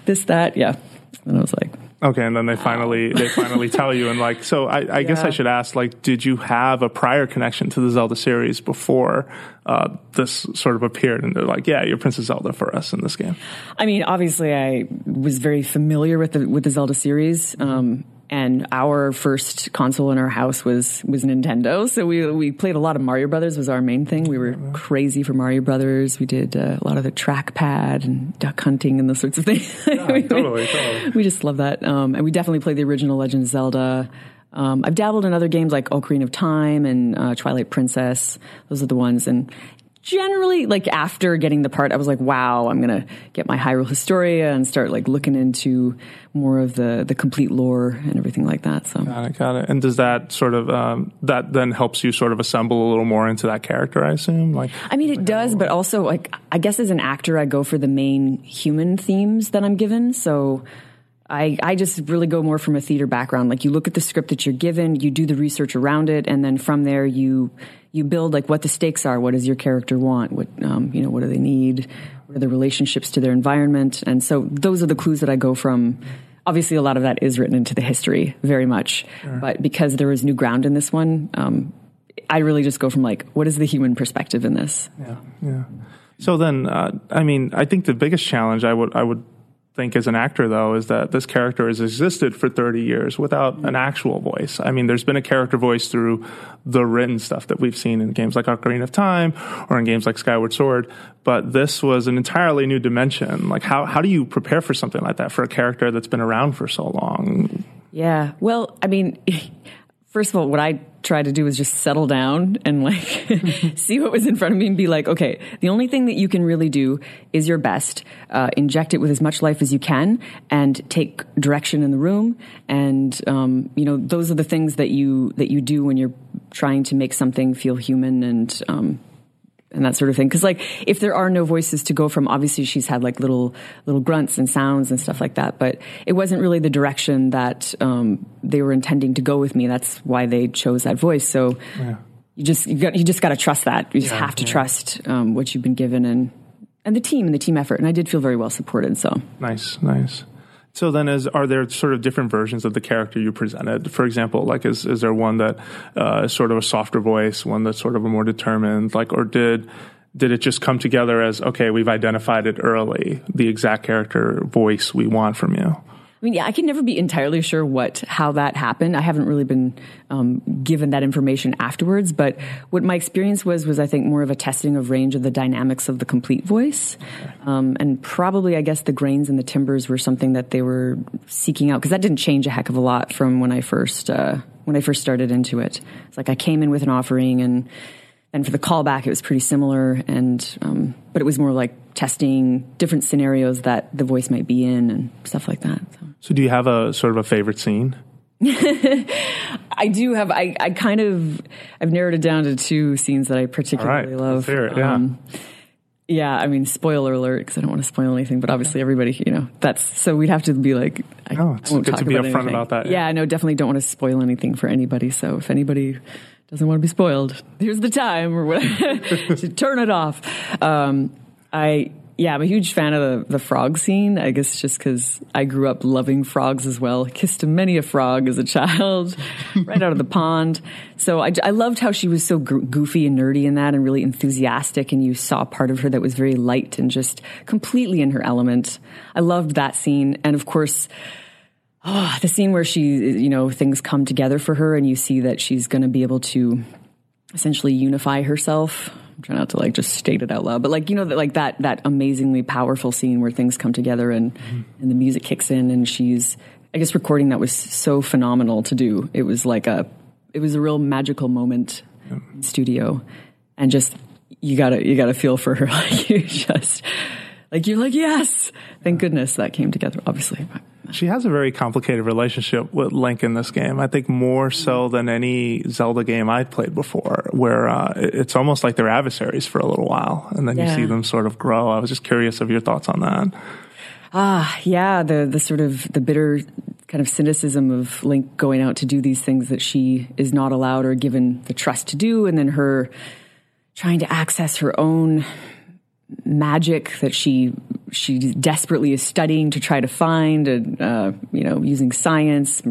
this, that, yeah, and I was like. Okay, and then they finally they finally tell you, and like, so I, I guess I should ask, like, did you have a prior connection to the Zelda series before uh, this sort of appeared? And they're like, yeah, you're Princess Zelda for us in this game. I mean, obviously, I was very familiar with the with the Zelda series, um, and our first console in our house was was Nintendo. So we we played a lot of Mario Brothers. Was our main thing. We were crazy for Mario Brothers. We did uh, a lot of the trackpad and duck hunting and those sorts of things. <laughs> <laughs> totally, totally. we just love that, um, and we definitely played the original Legend of Zelda. Um, I've dabbled in other games like Ocarina of Time and uh, Twilight Princess. Those are the ones, and generally, like after getting the part, I was like, "Wow, I'm gonna get my Hyrule Historia and start like looking into more of the the complete lore and everything like that." So. Got it, got it. And does that sort of um, that then helps you sort of assemble a little more into that character? I assume, like, I mean, it does, but also, like, I guess as an actor, I go for the main human themes that I'm given. So I, I just really go more from a theater background. Like, you look at the script that you're given, you do the research around it, and then from there, you you build like what the stakes are. What does your character want? What um, you know? What do they need? What are the relationships to their environment? And so those are the clues that I go from. Obviously, a lot of that is written into the history, very much. But because there is new ground in this one, um, I really just go from like, what is the human perspective in this? Yeah, yeah. So then, uh, I mean, I think the biggest challenge I would I would think as an actor though is that this character has existed for 30 years without an mm-hmm. actual voice. I mean, there's been a character voice through the written stuff that we've seen in games like Ocarina of Time or in games like Skyward Sword, but this was an entirely new dimension. Like how how do you prepare for something like that for a character that's been around for so long? Yeah. Well, I mean, first of all, what I tried to do was just settle down and like <laughs> see what was in front of me and be like, okay, the only thing that you can really do is your best. Uh, inject it with as much life as you can and take direction in the room. And, um, you know, those are the things that you, that you do when you're trying to make something feel human and, um, and that sort of thing. Because like, if there are no voices to go from, obviously she's had like little little grunts and sounds and stuff like that. But it wasn't really the direction that um, they were intending to go with me. That's why they chose that voice. So you just you, got, you just got to trust that. You just have to trust um, what you've been given and and the team and the team effort. And I did feel very well supported. So Nice, nice. So then, is are there sort of different versions of the character you presented? For example, like is is there one that uh, is sort of a softer voice, one that's sort of a more determined, like, or did did it just come together as okay, we've identified it early, the exact character voice we want from you? I mean, yeah, I can never be entirely sure what how that happened. I haven't really been um, given that information afterwards. But what my experience was was I think more of a testing of range of the dynamics of the complete voice, um, and probably I guess the grains and the timbers were something that they were seeking out because that didn't change a heck of a lot from when I first uh, when I first started into it. It's like I came in with an offering and. And for the callback, it was pretty similar, and um, but it was more like testing different scenarios that the voice might be in and stuff like that. So. So, do you have a sort of a favorite scene? <laughs> I do have. I, I kind of. I've narrowed it down to two scenes that I particularly All right, love. it, yeah. yeah. I mean, spoiler alert, because I don't want to spoil anything. But obviously, everybody, you know, that's so we'd have to be like. I, No, it's won't good talk to be upfront about that, Yeah. yeah. no, definitely don't want to spoil anything for anybody. So if anybody doesn't want to be spoiled, here's the time or whatever <laughs> to turn it off. Um, I. Yeah, I'm a huge fan of the, the frog scene. I guess just because I grew up loving frogs as well. Kissed many a frog as a child, <laughs> right out of the pond. So I, I loved how she was so goofy and nerdy in that and really enthusiastic. And you saw part of her that was very light and just completely in her element. I loved that scene. And of course, oh, the scene where she, you know, things come together for her and you see that she's going to be able to essentially unify herself. I'm trying not to like just state it out loud, but like you know that like that that amazingly powerful scene where things come together and mm-hmm. and the music kicks in and she's I guess recording that was so phenomenal to do. It was like a it was a real magical moment in studio. And just you gotta you gotta feel for her. <laughs> Like you just like you're like yes! Thank goodness that came together obviously She has a very complicated relationship with Link in this game. I think more so than any Zelda game I've played before, where uh, it's almost like they're adversaries for a little while, and then Yeah. you see them sort of grow. I was just curious of your thoughts on that. Ah, yeah, the the sort of the bitter kind of cynicism of Link going out to do these things that she is not allowed or given the trust to do, and then her trying to access her own magic that she she desperately is studying to try to find, and uh, you know, using science,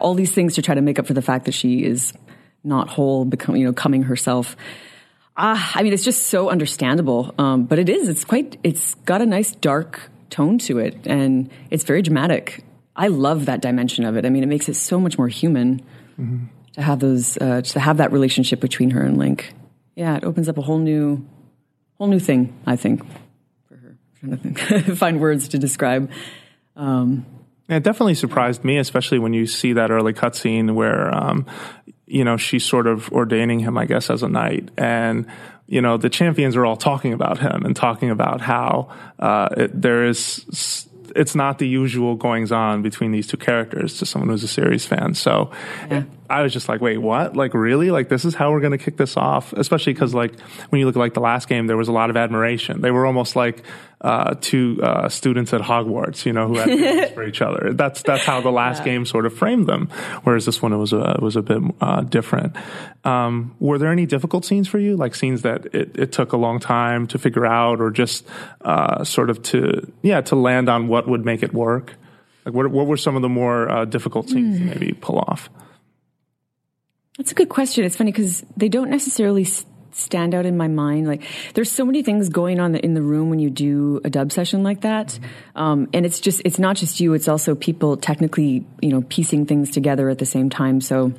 all these things to try to make up for the fact that she is not whole, become you know, coming herself. Ah, I mean, it's just so understandable. Um, but it is. It's quite. It's got a nice dark tone to it, and it's very dramatic. I love that dimension of it. I mean, it makes it so much more human to have those, uh, to have that relationship between her and Link. Yeah, it opens up a whole new, whole new thing. I think for her. I'm trying to think, <laughs> find words to describe. Um, It definitely surprised me, especially when you see that early cutscene where, um, you know, she's sort of ordaining him, I guess, as a knight. And, you know, the champions are all talking about him and talking about how uh, it, there is it's not the usual goings on between these two characters to someone who's a series fan. So I was just like, wait, what? Like, really? Like, this is how we're going to kick this off? Especially because, like, when you look at like the last game, there was a lot of admiration. They were almost like uh, two uh, students at Hogwarts, you know, who had feelings for each other. <laughs> That's that's how the last game sort of framed them. Whereas this one was a was a bit uh, different. Um, were there any difficult scenes for you, like scenes that it, it took a long time to figure out, or just uh, sort of to yeah to land on what would make it work? Like, what what were some of the more uh, difficult scenes to maybe pull off? That's a good question. It's funny because they don't necessarily stand out in my mind. Like, there's so many things going on in the room when you do a dub session like that, um, and it's just it's not just you. It's also people technically, you know, piecing things together at the same time. So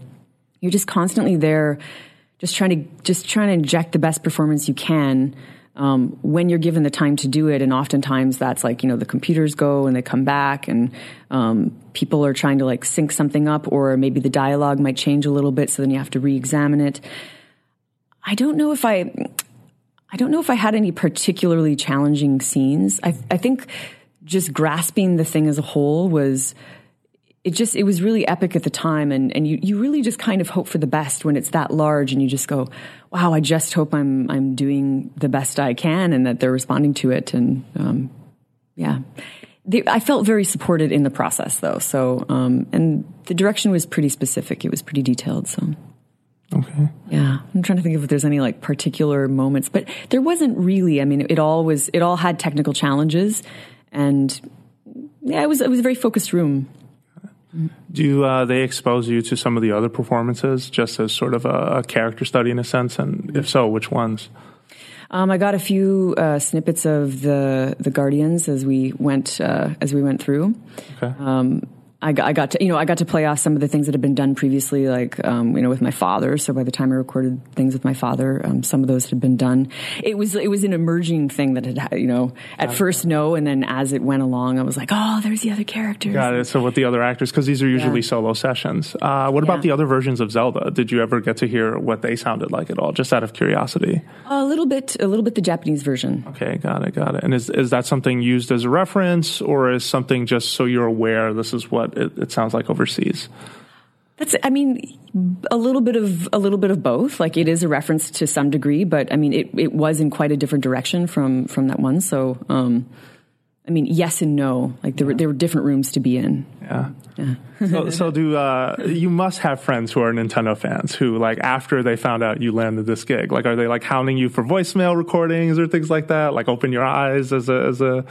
you're just constantly there, just trying to just trying to inject the best performance you can. Um, when you're given the time to do it, and oftentimes that's like you know the computers go and they come back, and um, people are trying to like sync something up, or maybe the dialogue might change a little bit, so then you have to re-examine it. I don't know if I, I don't know if I had any particularly challenging scenes. I, I think just grasping the thing as a whole was it just it was really epic at the time. And and you you really just kind of hope for the best when it's that large and you just go wow I just hope I'm I'm doing the best I can and that they're responding to it. And um, yeah. The, I felt very supported in the process though. So um, and the direction was pretty specific. It was pretty detailed so. Okay. yeah. I'm trying to think if there's any like particular moments but there wasn't really. I mean it all was it all had technical challenges and yeah it was it was a very focused room Do uh, they expose you to some of the other performances just as sort of a, a character study in a sense? And if so, which ones? Um, I got a few uh, snippets of the the Guardians as we went uh, as we went through. Okay. Um, I got, I got to you know I got to play off some of the things that had been done previously, like um, you know with my father. So by the time I recorded things with my father, um, some of those had been done. It was it was an emerging thing that had you know at first no, and then as it went along, I was like, oh, there's the other characters. Got it. So with the other actors, because these are usually Yeah. solo sessions. Uh, what about Yeah. the other versions of Zelda? Did you ever get to hear what they sounded like at all? Just out of curiosity. A little bit, a little bit the Japanese version. Okay, got it, got it. And is is that something used as a reference, or is something just so you're aware this is what it, it sounds like overseas? That's, I mean, a little bit of a little bit of both. Like it is a reference to some degree, but I mean, it, it was in quite a different direction from from that one. So, um, I mean, yes and no. Like there were there were different rooms to be in. Yeah. <laughs> so, so do uh, you must have friends who are Nintendo fans who like after they found out you landed this gig, like are they like hounding you for voicemail recordings or things like that? Like open your eyes as a as a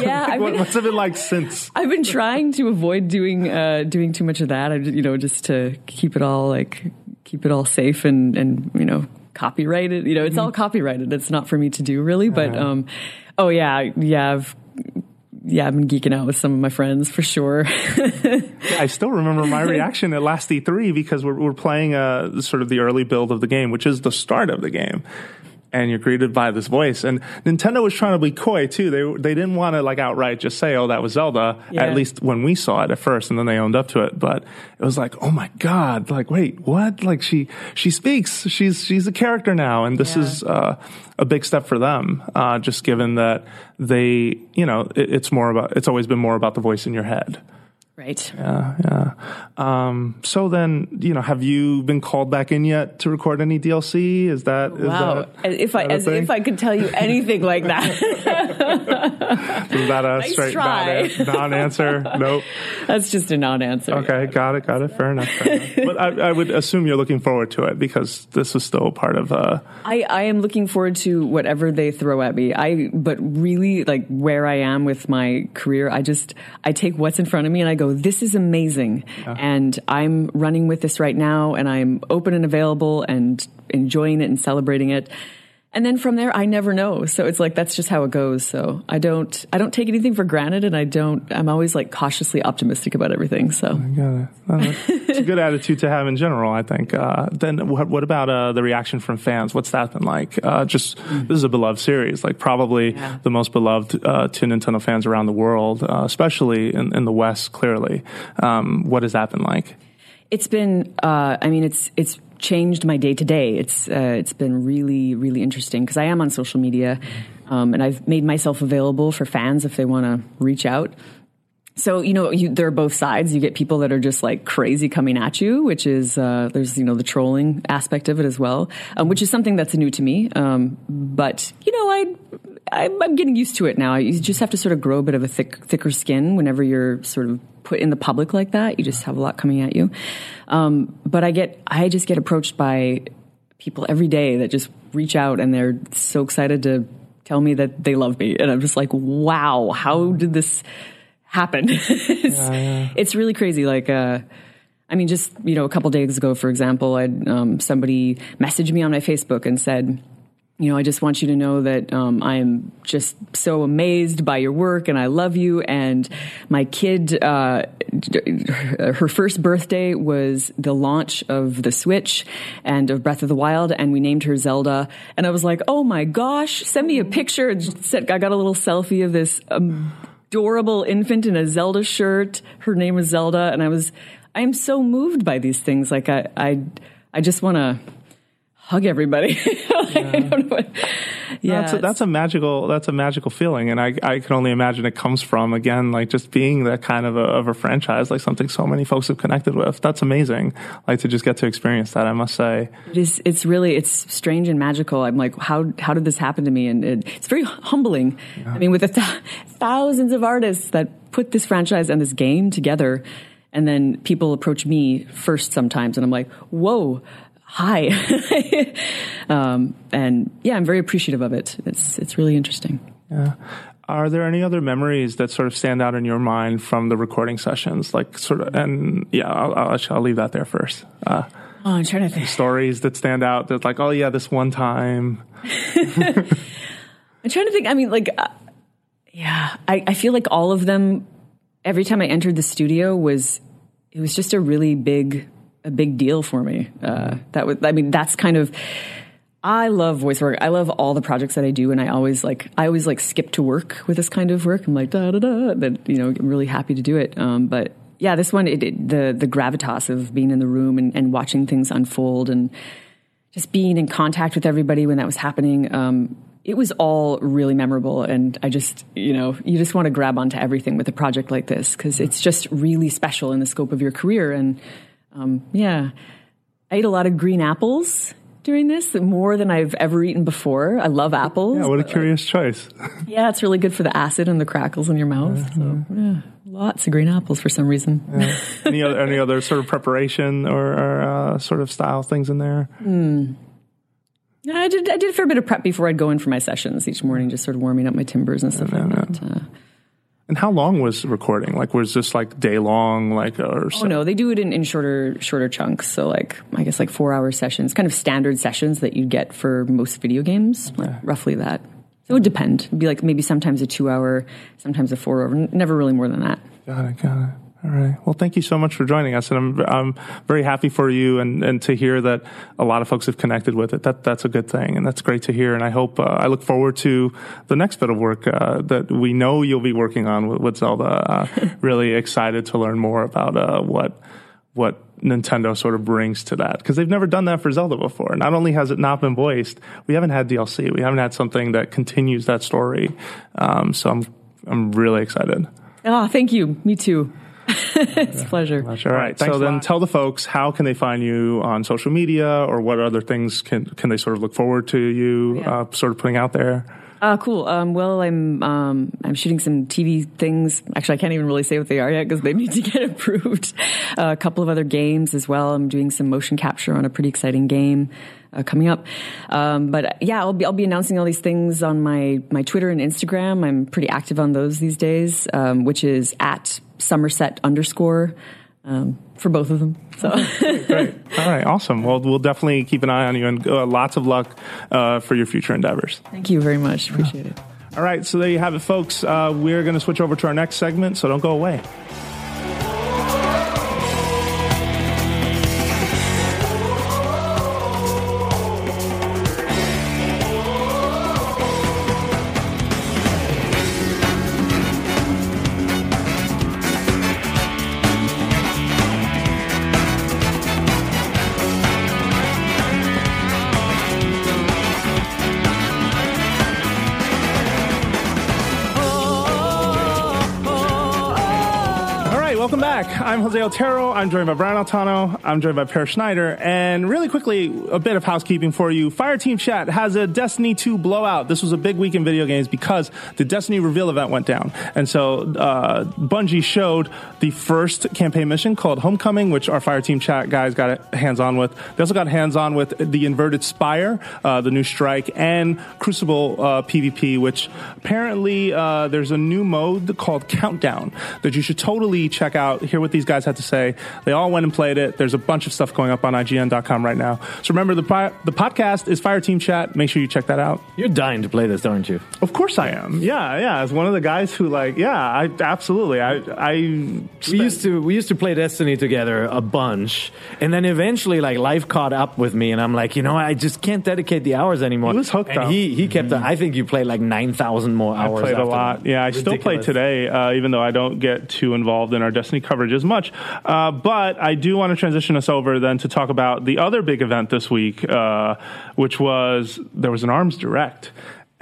Yeah, Like, <laughs> I've what, been- what's it been like <laughs> since? I've been trying to avoid doing uh, doing too much of that. I, you know, just to keep it all like keep it all safe and and you know copyrighted. You know, it's all copyrighted. It's not for me to do really. But um, oh yeah, yeah. I've, yeah, I've been geeking out with some of my friends for sure. <laughs> I still remember my reaction at last E3 because we're, we're playing uh, sort of the early build of the game, which is the start of the game. And you're greeted by this voice. And Nintendo was trying to be coy too. They they didn't want to like outright just say, "Oh, that was Zelda." Yeah. At least when we saw it at first, and then they owned up to it. But it was like, "Oh my god!" Like, wait, what? Like she she speaks. She's she's a character now, and this Yeah. is uh, a big step for them. Uh, just given that they, you know, it, it's more about. It's always been more about the voice in your head. Right. Yeah, yeah. Um, so then, you know, have you been called back in yet to record any DLC? Is that is Wow. that, if I as thing? if I could tell you anything like that. <laughs> is that a Nice straight non-answer? nope. That's just a non-answer. Okay, got it, got it. Fair enough. Fair enough. But I, I would assume you're looking forward to it because this is still part of. Uh, I, I am looking forward to whatever they throw at me. I but really like where I am with my career, I just I take what's in front of me and I go, this is amazing. And I'm running with this right now and I'm open and available and enjoying it and celebrating it. And then from there I never know. So it's like that's just how it goes. So I don't I don't take anything for granted and I don't I'm always like cautiously optimistic about everything. So got it. Uh, <laughs> it's a good attitude to have in general, I think. Uh, then what, what about uh, the reaction from fans? What's that been like? Uh, just this is a beloved series, like probably the most beloved uh, to Nintendo fans around the world, uh, especially in, in the West. Clearly, um, what has that been like? It's been, uh, I mean, it's it's changed my day to day. It's uh, it's been really really interesting because I am on social media, um, and I've made myself available for fans if they want to reach out. So you know, you, there are both sides. You get people that are just like crazy coming at you, which is uh, there's you know the trolling aspect of it as well, um, which is something that's new to me. Um, but you know, I. I'm I'm getting used to it now. You just have to sort of grow a bit of a thick, thicker skin whenever you're sort of put in the public like that. You just have a lot coming at you. Um, but I get, I just get approached by people every day that just reach out and they're so excited to tell me that they love me. And I'm just like, wow, how did this happen? <laughs> it's, it's really crazy. Like, uh, I mean, just, you know, a couple days ago, for example, I um, somebody messaged me on my Facebook and said, you know, I just want you to know that um, I'm just so amazed by your work and I love you. And my kid, uh, her first birthday was the launch of the Switch and of Breath of the Wild, and we named her Zelda. And I was like, oh my gosh, send me a picture. And I got a little selfie of this adorable infant in a Zelda shirt. Her name was Zelda, and I was, I am so moved by these things. Like I, I, I just want to hug everybody. Like, <laughs> I don't know what, yeah, that's a, that's a magical that's a magical feeling, and I I can only imagine it comes from again like just being that kind of a, of a franchise, like something so many folks have connected with. That's amazing. Like to just get to experience that, I must say. it is, it's really it's strange and magical. I'm like, how how did this happen to me? And it, it's very humbling. I mean, with the th- thousands of artists that put this franchise and this game together, and then people approach me first sometimes, and I'm like, whoa. Hi, <laughs> um, and yeah, I'm very appreciative of it. It's it's really interesting. Yeah. Are there any other memories that sort of stand out in your mind from the recording sessions? Like sort of, and yeah, I'll, I'll, I'll leave that there first. Uh, Oh, I'm trying to think. stories that stand out that like, oh yeah, this one time. <laughs> I'm trying to think. I mean, like, uh, yeah, I, I feel like all of them. Every time I entered the studio was it was just a really big a big deal for me. Uh, that was. I mean, that's kind of. I love voice work. I love all the projects that I do, and I always like I always like skip to work with this kind of work. I'm like da da da. That you know, I'm really happy to do it. Um, but yeah, this one, it, it, the the gravitas of being in the room and, and watching things unfold and just being in contact with everybody when that was happening. Um, it was all really memorable, and I just, you know, you just want to grab onto everything with a project like this because it's just really special in the scope of your career. And um, yeah, I ate a lot of green apples during this, more than I've ever eaten before. I love apples. Yeah, what a but, like, curious choice. <laughs> yeah, it's really good for the acid and the crackles in your mouth. So yeah, lots of green apples for some reason. any other any other sort of preparation or, or uh, sort of style things in there? Yeah, I did. I did a fair bit of prep before I'd go in for my sessions each morning, just sort of warming up my timbers and stuff like that. Uh, And how long was recording? Like, was this like day long? Like, or oh no, they do it in, in shorter shorter chunks. So like I guess like four hour sessions, kind of standard sessions that you'd get for most video games, like roughly that. So it would depend. It'd be like maybe sometimes a two hour, sometimes a four hour, never really more than that. Got it. Got it. All right. Well, thank you so much for joining us, and I'm I'm very happy for you, and, and to hear that a lot of folks have connected with it. That that's a good thing, and that's great to hear. And I hope uh, I look forward to the next bit of work uh, that we know you'll be working on with, with Zelda. Uh, <laughs> really excited to learn more about uh, what what Nintendo sort of brings to that because they've never done that for Zelda before. Not only has it not been voiced, we haven't had DLC. We haven't had something that continues that story. Um, so I'm I'm really excited. Oh, thank you. Me too. <laughs> it's a pleasure. All right. So then tell the folks how can they find you on social media or what other things can can they sort of look forward to you Yeah. uh, sort of putting out there? Uh, cool. Um, well, I'm um, I'm shooting some TV things. Actually, I can't even really say what they are yet because they need to <laughs> get approved. Uh, a couple of other games as well. I'm doing some motion capture on a pretty exciting game uh, coming up. Um, but yeah, I'll be I'll be announcing all these things on my my Twitter and Instagram. I'm pretty active on those these days, um, which is at Summersett underscore um, for both of them. So. Great. <laughs> All right. Awesome. Well, we'll definitely keep an eye on you and uh, lots of luck uh, for your future endeavors. Thank you very much. Appreciate it. All right. So there you have it, folks. Uh, we're going to switch over to our next segment, so don't go away. I'm Jose Otero. I'm joined by Brian Altano. I'm joined by Peer Schneider. And really quickly, a bit of housekeeping for you. Fireteam Chat has a Destiny 2 blowout. This was a big week in video games because the Destiny reveal event went down. And so uh, Bungie showed the first campaign mission called Homecoming, which our Fireteam Chat guys got hands on with. They also got hands on with the Inverted Spire, uh, the new strike, and Crucible uh, PvP, which apparently uh, there's a new mode called Countdown that you should totally check out. here with these guys had to say. They all went and played it. There's a bunch of stuff going up on IGN.com right now. So remember, the po- the podcast is Fireteam Chat. Make sure you check that out. You're dying to play this, aren't you? Of course I am. Yeah, yeah. As one of the guys who like, yeah, I absolutely. I I We used to we used to play Destiny together a bunch, and then eventually like life caught up with me, and I'm like, you know, I just can't dedicate the hours anymore. He was hooked and up. He he kept. I think you played like nine thousand more hours. I played a lot. that. Yeah, I still play today, uh, even though I don't get too involved in our Destiny coverage as much. Uh, but I do want to transition us over then to talk about the other big event this week, uh, which was there was an Arms Direct.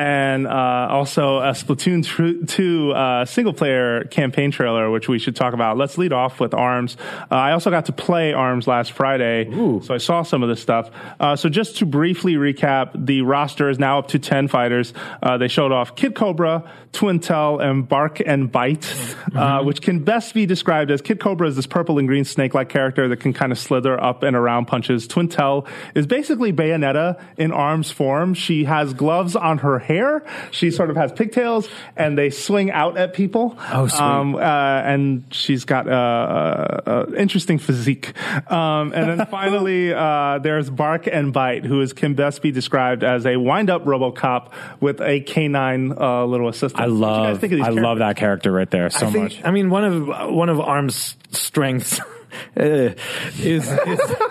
And uh, also a Splatoon tr- 2 uh, single player campaign trailer, which we should talk about. Let's lead off with ARMS. Uh, I also got to play ARMS last Friday, so I saw some of this stuff. Uh, so just to briefly recap, the roster is now up to 10 fighters. Uh, they showed off Kid Cobra, Twintelle, and Bark and Bite, uh, which can best be described as Kid Cobra is this purple and green snake like character that can kind of slither up and around punches. Twintelle is basically Bayonetta in ARMS form. She has gloves on her hair. She sort of has pigtails, and they swing out at people. Oh, sweet. Um, uh, and she's got a, a, a interesting physique. Um, and then <laughs> finally, uh, there's Bark and Bite, who is can best be described as a wind-up RoboCop with a canine uh, little assistant. I What do you love, think of these I love that character right there so I think, much. I mean, one of one of Arm's strengths. <laughs> Uh, is, is <laughs>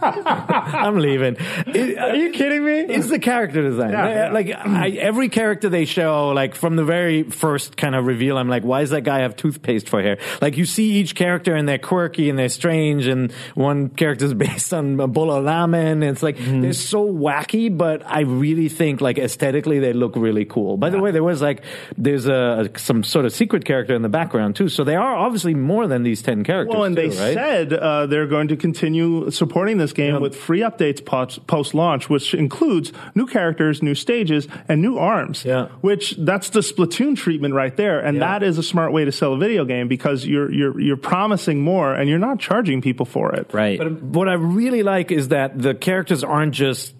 I'm leaving. Is- Are you kidding me? It's the character design. Yeah, yeah. Like I, every character they show, like from the very first kind of reveal, I'm like, why does that guy have toothpaste for hair? Like you see each character and they're quirky and they're strange, and one character is <laughs> based on Bola Lamen. It's like Mm-hmm. they're so wacky, but I really think like aesthetically they look really cool. By the way, there was like there's a, a some sort of secret character in the background too, so they are obviously more than these ten characters. Well, and too, they right? said uh, they're going to continue supporting this game with free updates post launch, which includes new characters, new stages, and new arms. Yeah. Which that's the Splatoon treatment right there, and Yeah. that is a smart way to sell a video game because you're you're you're promising more and you're not charging people for it. Right. But what I really like is that the characters aren't just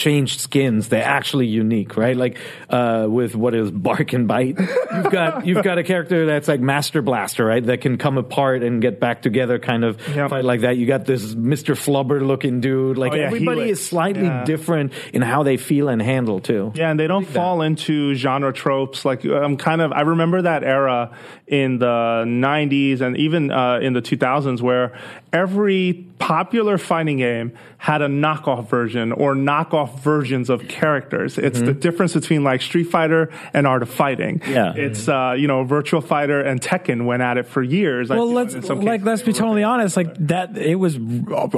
changed skins; they're actually unique, right? Like uh, with what is Bark and Bite, you've got <laughs> you've got a character that's like Master Blaster, right? That can come apart and get back together, kind of Yep. fight like that. You got this Mister Flubber looking dude. Like Oh, yeah, everybody is slightly Yeah. different in how they feel and handle too. Yeah, and they don't fall into genre tropes. Like I'm kind of I remember that era in the 90s and even uh, in the 2000s where every popular fighting game had a knockoff version or knockoff versions of characters. It's the difference between like Street Fighter and Art of Fighting. Yeah. It's uh, you know Virtua Fighter and Tekken went at it for years. Well, let's like cases. let's be totally honest. Like that, it was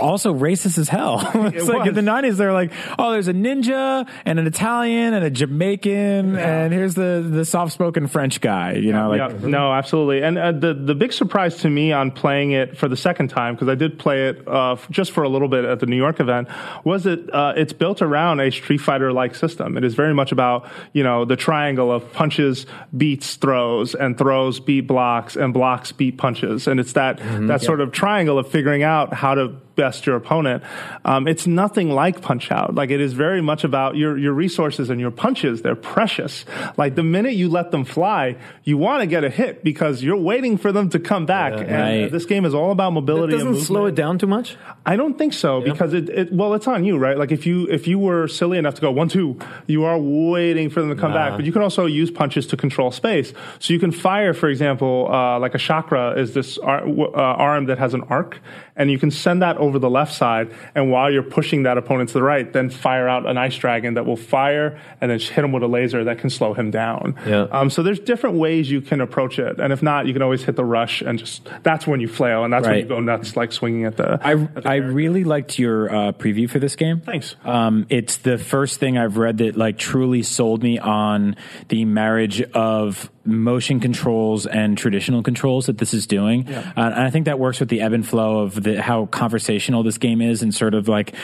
also racist as hell. <laughs> it's It like in the nineties, they're like, oh, there's a ninja and an Italian and a Jamaican, and here's the the soft spoken French guy. You know, like yeah, no, absolutely. And uh, the the big surprise to me on playing it for the second time because I did play it uh, just for a little bit at the New York event was that uh, it's built around a Street Fighter like system. It is very much about you know the triangle of punches beats throws and throws beat blocks and blocks beat punches, and it's that mm-hmm. that sort of triangle of figuring out how to best your opponent. Um, it's nothing like Punch Out. Like it is very much about your your resources and your punches. They're precious. Like the minute you let them fly, you want to get a hit because you're waiting for them to come back. and Right. this game is all about mobility. and doesn't slow it down too much. I don't think so because it, it well it's on you right like if you if you were silly enough to go one two you are waiting for them to come back but you can also use punches to control space so you can fire for example uh, like a Chakram is this ar- w- uh, arm that has an arc and you can send that over the left side and while you're pushing that opponent to the right then fire out an ice dragon that will fire and then hit him with a laser that can slow him down Yeah. um, so there's different ways you can approach it and if not you can always hit the rush and just that's when you flail and that's when you go nuts like swinging at the I I really liked your uh, preview for this game. Thanks. Um, it's the first thing I've read that like truly sold me on the marriage of motion controls and traditional controls that this is doing. Uh, and I think that works with the ebb and flow of the, how conversational this game is and sort of like,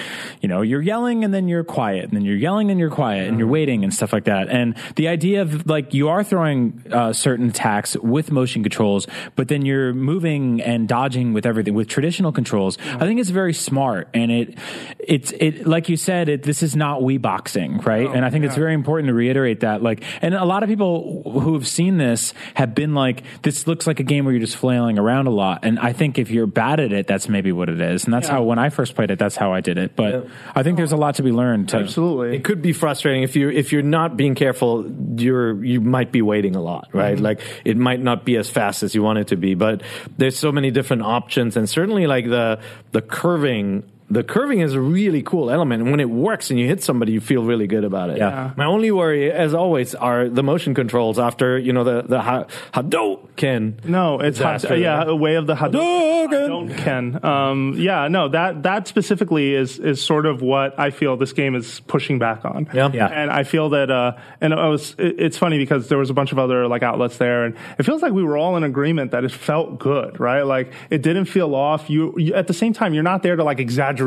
you know, you're yelling and then you're quiet and then you're yelling and you're quiet and you're waiting and stuff like that. And the idea of like you are throwing uh, certain attacks with motion controls, but then you're moving and dodging with everything with traditional controls. I think it's very smart and it, it's, it, like you said, it, this is not Wii boxing, right? and I think it's very important to reiterate that. Like, and a lot of people who have seen this have been like, this looks like a game where you're just flailing around a lot. And I think if you're bad at it, that's maybe what it is. And that's how, when I first played it, that's how I did it. But I think there's a lot to be learned. To, absolutely It could be frustrating if you if you're not being careful. You're you might be waiting a lot, right? Mm-hmm. Like it might not be as fast as you want it to be. But there's so many different options, and certainly like the the curving. The curving is a really cool element, and when it works and you hit somebody, you feel really good about it. Yeah. My only worry, as always, are the motion controls after you know the the ha- Hadouken. No, it's had, disaster. yeah, a way of the Hadouken. Hadouken. Um, yeah, no, that that specifically is is sort of what I feel this game is pushing back on. Yeah. Yeah. and I feel that, uh, and I was, it, it's funny because there was a bunch of other like outlets there, and it feels like we were all in agreement that it felt good, right? Like it didn't feel off. You, you at the same time, you're not there to like exaggerate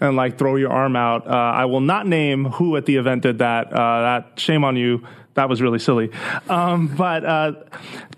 and like throw your arm out. Uh, I will not name who at the event did that. Uh, that shame on you. That was really silly. Um, but uh,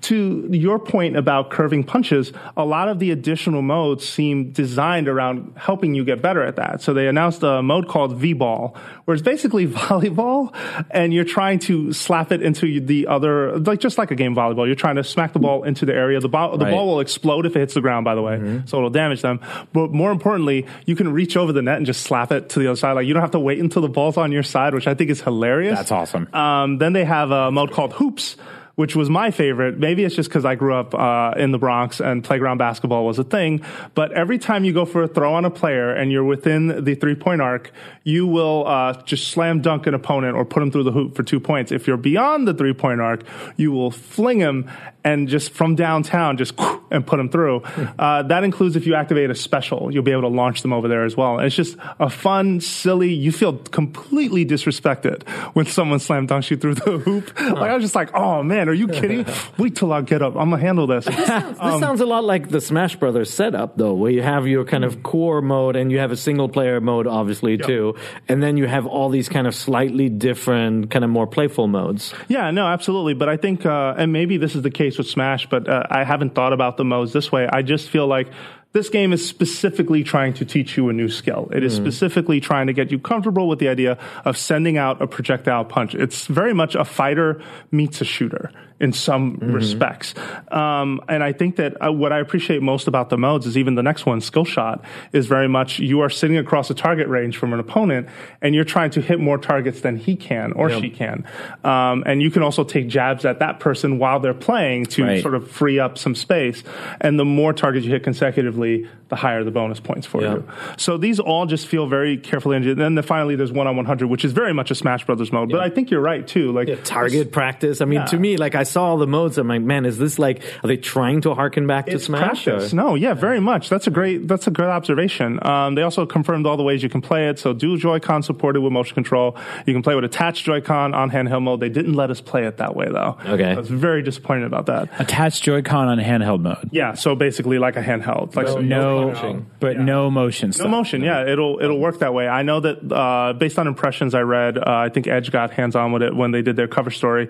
to your point about curving punches, a lot of the additional modes seem designed around helping you get better at that. So they announced a mode called V-Ball, where it's basically <laughs> volleyball, and you're trying to slap it into the other, like just like a game of volleyball. You're trying to smack the ball into the area. The ball, the Right. ball will explode if it hits the ground, by the way, so it'll damage them. But more importantly, you can reach over the net and just slap it to the other side. Like you don't have to wait until the ball's on your side, which I think is hilarious. That's awesome. Um, then they have a mode called Hoops, which was my favorite. Maybe it's just because I grew up uh, in the Bronx and playground basketball was a thing. But every time you go for a throw on a player and you're within the three point arc, you will uh, just slam dunk an opponent or put him through the hoop for two points. If you're beyond the three point arc, you will fling him and just from downtown, just and put them through. Uh, that includes if you activate a special, you'll be able to launch them over there as well. And it's just a fun, silly. You feel completely disrespected when someone slam dunks you through the hoop. Like I was just like, oh man, are you <laughs> kidding? Wait till I get up. I'm gonna handle this. This sounds a lot like the Smash Brothers setup, though, where you have your kind of core mode and you have a single player mode, obviously, too. And then you have all these kind of slightly different, kind of more playful modes. Yeah, no, absolutely. But I think, uh, and maybe this is the case with Smash, but uh, I haven't thought about the modes this way. I just feel like this game is specifically trying to teach you a new skill. It is specifically trying to get you comfortable with the idea of sending out a projectile punch. It's very much a fighter meets a shooter. In some respects. Um, and I think that uh, what I appreciate most about the modes is even the next one, skill shot, is very much you are sitting across a target range from an opponent and you're trying to hit more targets than he can or she can. Um, and you can also take jabs at that person while they're playing to Right. sort of free up some space. And the more targets you hit consecutively, the higher the bonus points for Yeah. you. So these all just feel very carefully engineered. And then finally, there's one on 100, which is very much a Smash Brothers mode. But I think you're right too. Like target practice. I mean, to me, like I saw all the modes. I'm like, man, is this like? Are they trying to harken back to It's Smash? practice. or- No, yeah, very much. That's a great. That's a good observation. Um, they also confirmed all the ways you can play it. So dual Joy-Con supported with motion control. You can play with attached Joy-Con on handheld mode. They didn't let us play it that way though. Okay. I was very disappointed about that. Attached Joy-Con on handheld mode. Yeah, so basically like a handheld. Like so No, punching. but no motion No motion, yeah, it'll it'll work that way. I know that uh, based on impressions I read, uh, I think Edge got hands on with it when they did their cover story.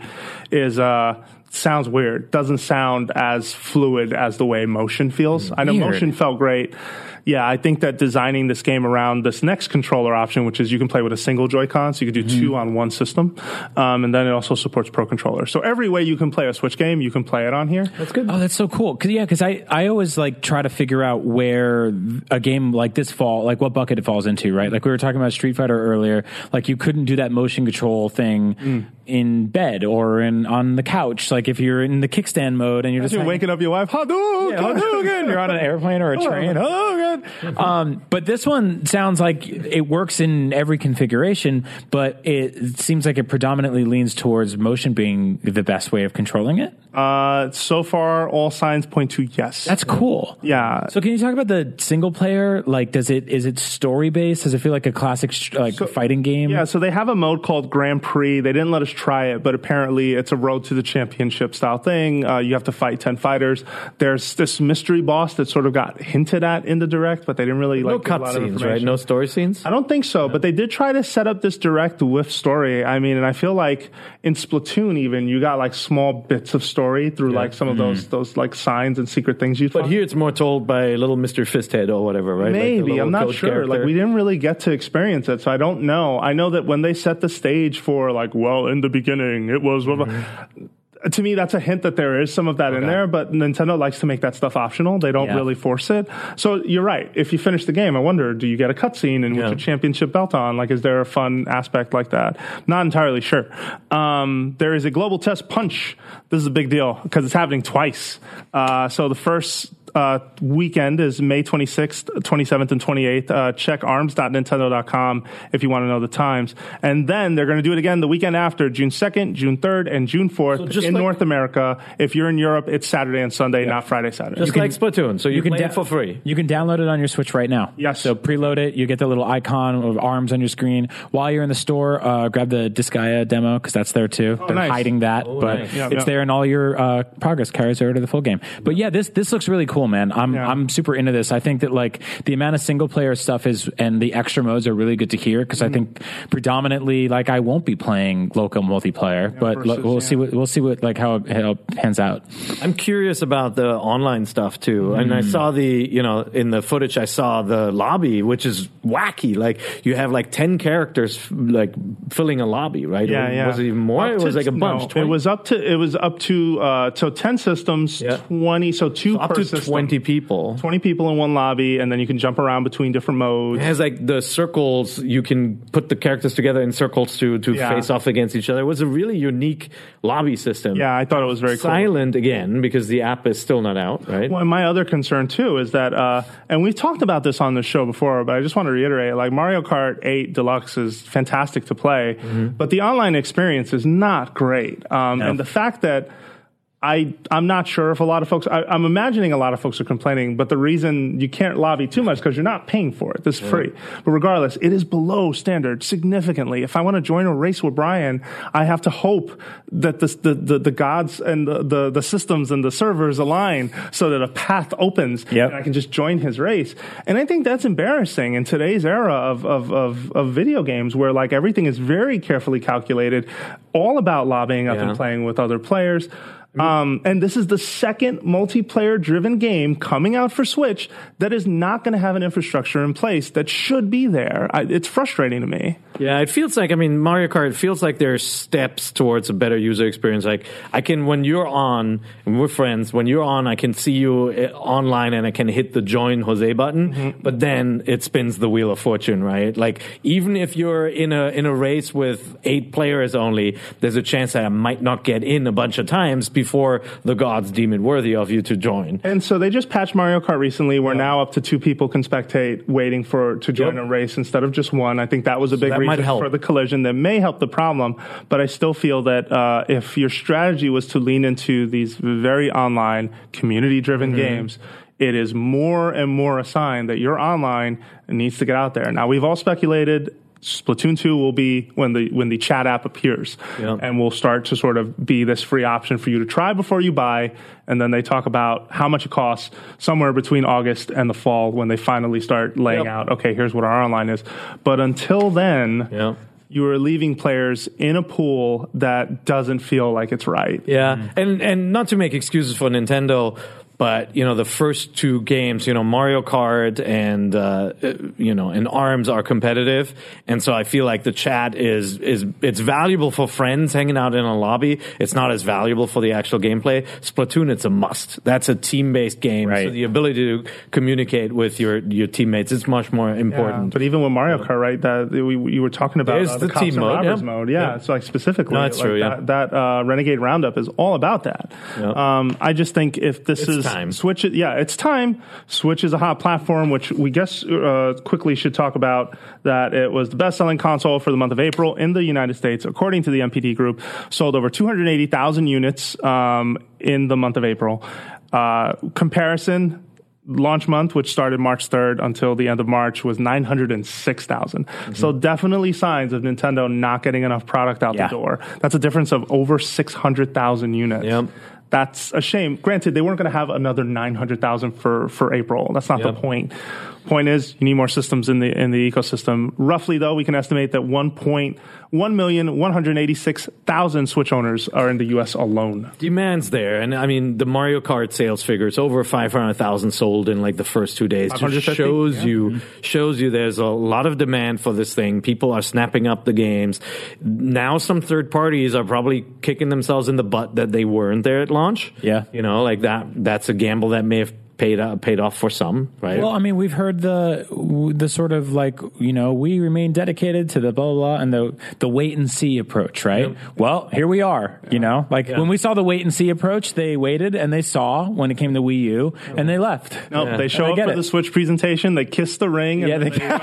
Is uh, sounds weird. Doesn't sound as fluid as the way motion feels. I know motion felt great. Yeah, I think that designing this game around this next controller option, which is you can play with a single Joy-Con, so you can do two on one system, um, and then it also supports Pro Controller. So every way you can play a Switch game, you can play it on here. That's good. Oh, that's so cool. Cause yeah, because I, I always like try to figure out where a game like this fall, like what bucket it falls into, right? Like we were talking about Street Fighter earlier. Like you couldn't do that motion control thing Mm. In bed or in on the couch. Like if you're in the kickstand mode and you're just You're hanging- waking up your wife. Hadouken! Yeah, Hadouken! You're on an airplane or a <laughs> train. <laughs> Oh, God. Um, but this one sounds like it works in every configuration, but it seems like it predominantly leans towards motion being the best way of controlling it. Uh, so far, all signs point to yes. That's cool. Yeah. So can you talk about the single player? Like, does it is it story based? Does it feel like a classic like fighting game? Yeah, so they have a mode called Grand Prix. They didn't let us try it, but apparently it's a road to the championship style thing. Uh, you have to fight 10 fighters. There's this mystery boss that sort of got hinted at in the direct, but they didn't really No like lot of cutscenes, right? No story scenes. I don't think so, but they did try to set up this direct with story. I mean, and I feel like in Splatoon, even you got like small bits of story through like some of those those like signs and secret things you. But here it's more told by little Mr. Fisthead or whatever, right? Maybe little I'm not sure. character. Like we didn't really get to experience it, so I don't know. I know that when they set the stage for like, well, in the beginning it was. blah. Mm-hmm. To me, that's a hint that there is some of that in there, but Nintendo likes to make that stuff optional. They don't Yeah. really force it. So you're right. If you finish the game, I wonder, do you get a cutscene and with Yeah. your championship belt on? Like, is there a fun aspect like that? Not entirely sure. Um, there is a global test punch. This is a big deal because it's happening twice. Uh, so the first uh, weekend is May 26th, 27th, and 28th. Uh, check arms.nintendo.com if you want to know the times. And then they're going to do it again the weekend after, June 2nd, June 3rd, and June 4th just in like- North America. If you're in Europe, it's Saturday and Sunday, not Friday, Saturday. Just like Splatoon, so you, can play da- it for free. You can download it on your Switch right now. Yes. So preload it. You get the little icon of arms on your screen. While you're in the store, uh, grab the Disgaea demo because that's there too. They're Oh, nice. hiding that, but nice. Yeah, it's yeah. there, and all your uh, progress carries over to the full game. But yeah, this this looks really cool, man. I'm Yeah. I'm super into this. I think that like the amount of single player stuff is and the extra modes are really good to hear because Mm-hmm. I think predominantly like I won't be playing local multiplayer, but versus, look, we'll yeah. see what we'll see what like how it, how it pans out. I'm curious about the online stuff too. And Mm. I saw the, you know, in the footage, I saw the lobby, which is wacky. Like you have like 10 characters f- like filling a lobby, right? Yeah, Or yeah. Was it even more? Up it to- was like a bunch. no, it was up to it was up to uh, so ten systems, Yeah. twenty. So two up per to system. 20 people. 20 people in one lobby, and then you can jump around between different modes. It has like the circles. You can put the characters together in circles to to Yeah. face off against each other. It was a really unique lobby system. Yeah, I thought it was very cool. Silent again because the app is still not out, right? Well, my other concern too is that, uh, and we've talked about this on the show before, but I just want to reiterate: like Mario Kart 8 Deluxe is fantastic to play, but the online experience is not great. Um, And the fact that I I'm not sure if a lot of folks I, I'm imagining a lot of folks are complaining, but the reason you can't lobby too much because you're not paying for it. This is free, but regardless, it is below standard significantly. If I want to join a race with Brian, I have to hope that this, the, the the gods and the, the the systems and the servers align so that a path opens Yep. and I can just join his race. And I think that's embarrassing in today's era of of of, of video games where like everything is very carefully calculated, all about lobbying up Yeah. and playing with other players. Um, and this is the second multiplayer driven game coming out for Switch that is not going to have an infrastructure in place that should be there. I, it's frustrating to me. Yeah, it feels like I mean Mario Kart. It feels like there's steps towards a better user experience. Like I can when you're on, and we're friends. When you're on, I can see you uh, online, and I can hit the join Jose button. Mm-hmm. But then it spins the wheel of fortune, right? Like even if you're in a in a race with eight players only, there's a chance that I might not get in a bunch of times before the gods deem it worthy of you to join. And so they just patched Mario Kart recently, where now up to two people can spectate waiting for to join Yep. a race instead of just one. I think that was a big might reason for the collision that may help the problem. But I still feel that uh, if your strategy was to lean into these very online, community-driven Mm-hmm. games. It is more and more a sign that your online needs to get out there. Now we've all speculated Splatoon 2 will be when the when the chat app appears Yep. and will start to sort of be this free option for you to try before you buy and then they talk about how much it costs somewhere between August and the fall when they finally start laying Yep. out okay here's what our online is but until then Yeah. you are leaving players in a pool that doesn't feel like it's right Yeah, and and not to make excuses for Nintendo, but you know the first two games, you know Mario Kart and uh, you know and Arms are competitive, and so I feel like the chat is is it's valuable for friends hanging out in a lobby. It's not as valuable for the actual gameplay. Splatoon, it's a must. That's a team based game, so the ability to communicate with your your teammates is much more Yeah, important. but even with Mario Kart, right? That we, you were talking about uh, the cops team mode, yeah. mode. Yeah, Yeah. it's like specifically. No, that's like true, yeah. That, that uh, Renegade Roundup is all about that. Yeah. Um, I just think if this It's is time. Switch, it- yeah, it's time. Switch is a hot platform, which we guess uh, quickly should talk about. That it was the best-selling console for the month of April in the United States, according to the NPD Group, sold over 280,000 units um, in the month of April. Uh, comparison launch month, which started March 3rd until the end of March, was 906,000. So definitely signs of Nintendo not getting enough product out Yeah. the door. That's a difference of over 600,000 units. Yep. That's a shame. Granted, they weren't going to have another 900,000 for, for April. That's not the point. Point is, you need more systems in the in the ecosystem. Roughly, though, we can estimate that 1.1 million 186,000 Switch owners are in the U.S. alone. Demand's there, and I mean the Mario Kart sales figures over five hundred thousand sold in like the first two days. Just shows Yeah. you shows you there's a lot of demand for this thing. People are snapping up the games. Now some third parties are probably kicking themselves in the butt that they weren't there at launch. Yeah. you know, like that. That's a gamble that may have paid uh, paid off for some, right? Well, I mean, we've heard the the sort of like you know we remain dedicated to the blah blah, blah and the the wait and see approach, right? Well, here we are. You know, like when we saw the wait and see approach, they waited and they saw when it came to Wii U, and they left. Nope, they show I up get for it. the Switch presentation. They kiss the ring. And Yeah, then they- they, go,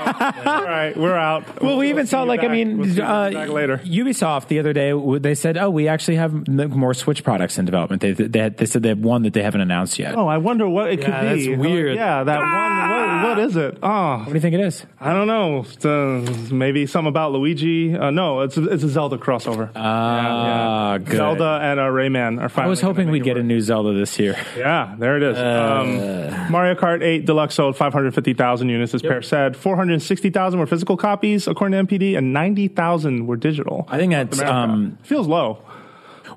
all right, we're out. <laughs> Well, we We'll even see saw you like I mean, We'll uh, back later. Ubisoft the other day they said, "Oh, we actually have more Switch products in development." They they, had, they said they have one that they haven't announced yet. Oh, I wonder what it Yeah, could be. that's weird. Yeah, that one. What, what is it? Oh, What do you think it is? I don't know. It's, uh, maybe something about Luigi. Uh, no, it's it's a Zelda crossover. Ah, good. Zelda and uh, Rayman are I was hoping we'd it get a new Zelda this year. Yeah, there it is. um, Mario Kart 8 Deluxe sold 550,000 units, as Peer said. 460,000 were physical copies, according to NPD, and 90,000 were digital. I think that's um, feels low.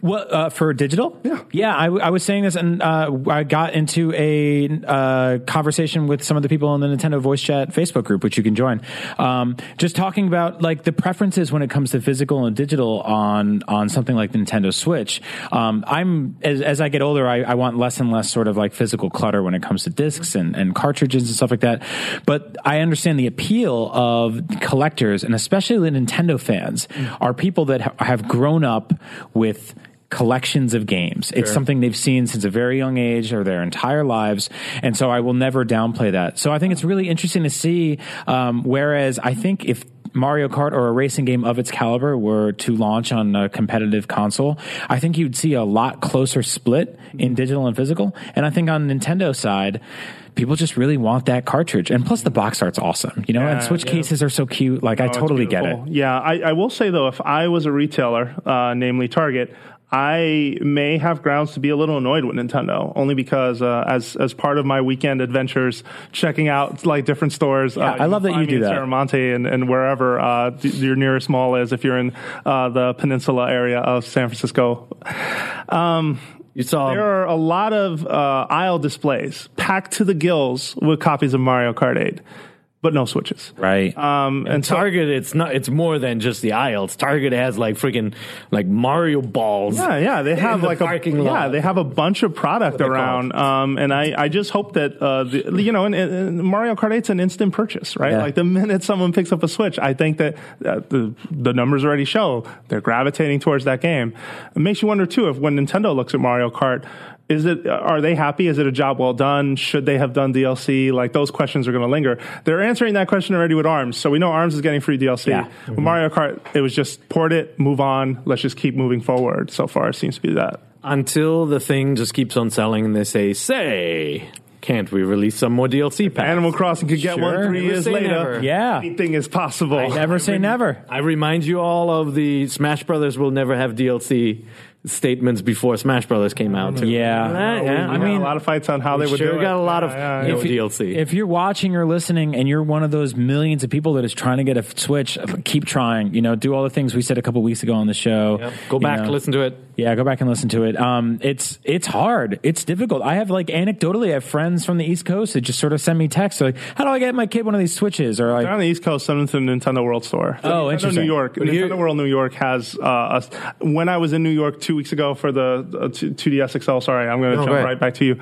Well, uh, for digital, Yeah. yeah. I, w- I was saying this, and uh, I got into a uh, conversation with some of the people in the Nintendo Voice Chat Facebook group, which you can join. Um, just talking about like the preferences when it comes to physical and digital on on something like Nintendo Switch. Um, I'm as, as I get older, I, I want less and less sort of like physical clutter when it comes to discs and, and cartridges and stuff like that. But I understand the appeal of collectors, and especially the Nintendo fans, are people that ha- have grown up with collections of games. It's something they've seen since a very young age or their entire lives. And so I will never downplay that. So I think it's really interesting to see. Um, whereas I think if Mario Kart or a racing game of its caliber were to launch on a competitive console, I think you'd see a lot closer split in digital and physical. And I think on Nintendo side, people just really want that cartridge. And plus the box art's awesome, you know, and Switch yeah. cases are so cute. Like I Oh, it's totally get it. Yeah, I, I will say though, if I was a retailer, uh, namely Target, I may have grounds to be a little annoyed with Nintendo, only because uh, as as part of my weekend adventures, checking out like different stores. uh, I love that you do that. Serramonte and, and wherever uh, your nearest mall is, if you're in uh, the peninsula area of San Francisco. Um, You saw there are a lot of uh, aisle displays packed to the gills with copies of Mario Kart 8, but no switches. Right. Um, and so- Target. It's not. It's more than just the aisles. Target has like freaking like Mario balls. Yeah, yeah, they have the like a parking yeah, they have a bunch of product around, um, and I, I just hope that uh, the, you know, and, and Mario Kart 8's an instant purchase, right? Yeah. Like the minute someone picks up a Switch, I think that uh, the the numbers already show they're gravitating towards that game. It makes you wonder too if when Nintendo looks at Mario Kart. Is it? Are they happy? Is it a job well done? Should they have done DLC? Like those questions are going to linger. They're answering that question already with Arms, so we know Arms is getting free DLC. Yeah. With mm-hmm. Mario Kart, it was just port it, move on. Let's just keep moving forward. So far, it seems to be that. Until the thing just keeps on selling, and they say, "Say, can't we release some more DLC packs?" Animal Crossing could get one three years later. never. Yeah. anything is possible. Never say never. I remind you all of the Smash Brothers will never have DLC statements before Smash Brothers came out. too. Yeah. Uh, yeah. I mean, a lot of fights on how they would sure do it. got a lot of Yeah, yeah, no. If you- DLC. If you're watching or listening and you're one of those millions of people that is trying to get a Switch, keep trying. You know, do all the things we said a couple weeks ago on the show. Go You back, know. listen to it. Yeah, go back and listen to it. Um, it's it's hard. It's difficult. I have like anecdotally, I have friends from the East Coast that just sort of send me texts like, "How do I get my kid one of these Switches?" Or They're like, on the East Coast, send them to the Nintendo World Store. Oh, Nintendo interesting. New York. Nintendo World New York has uh, us. When I was in New York two weeks ago for the uh, 2DS XL, sorry, I'm going to Oh, jump right back to you.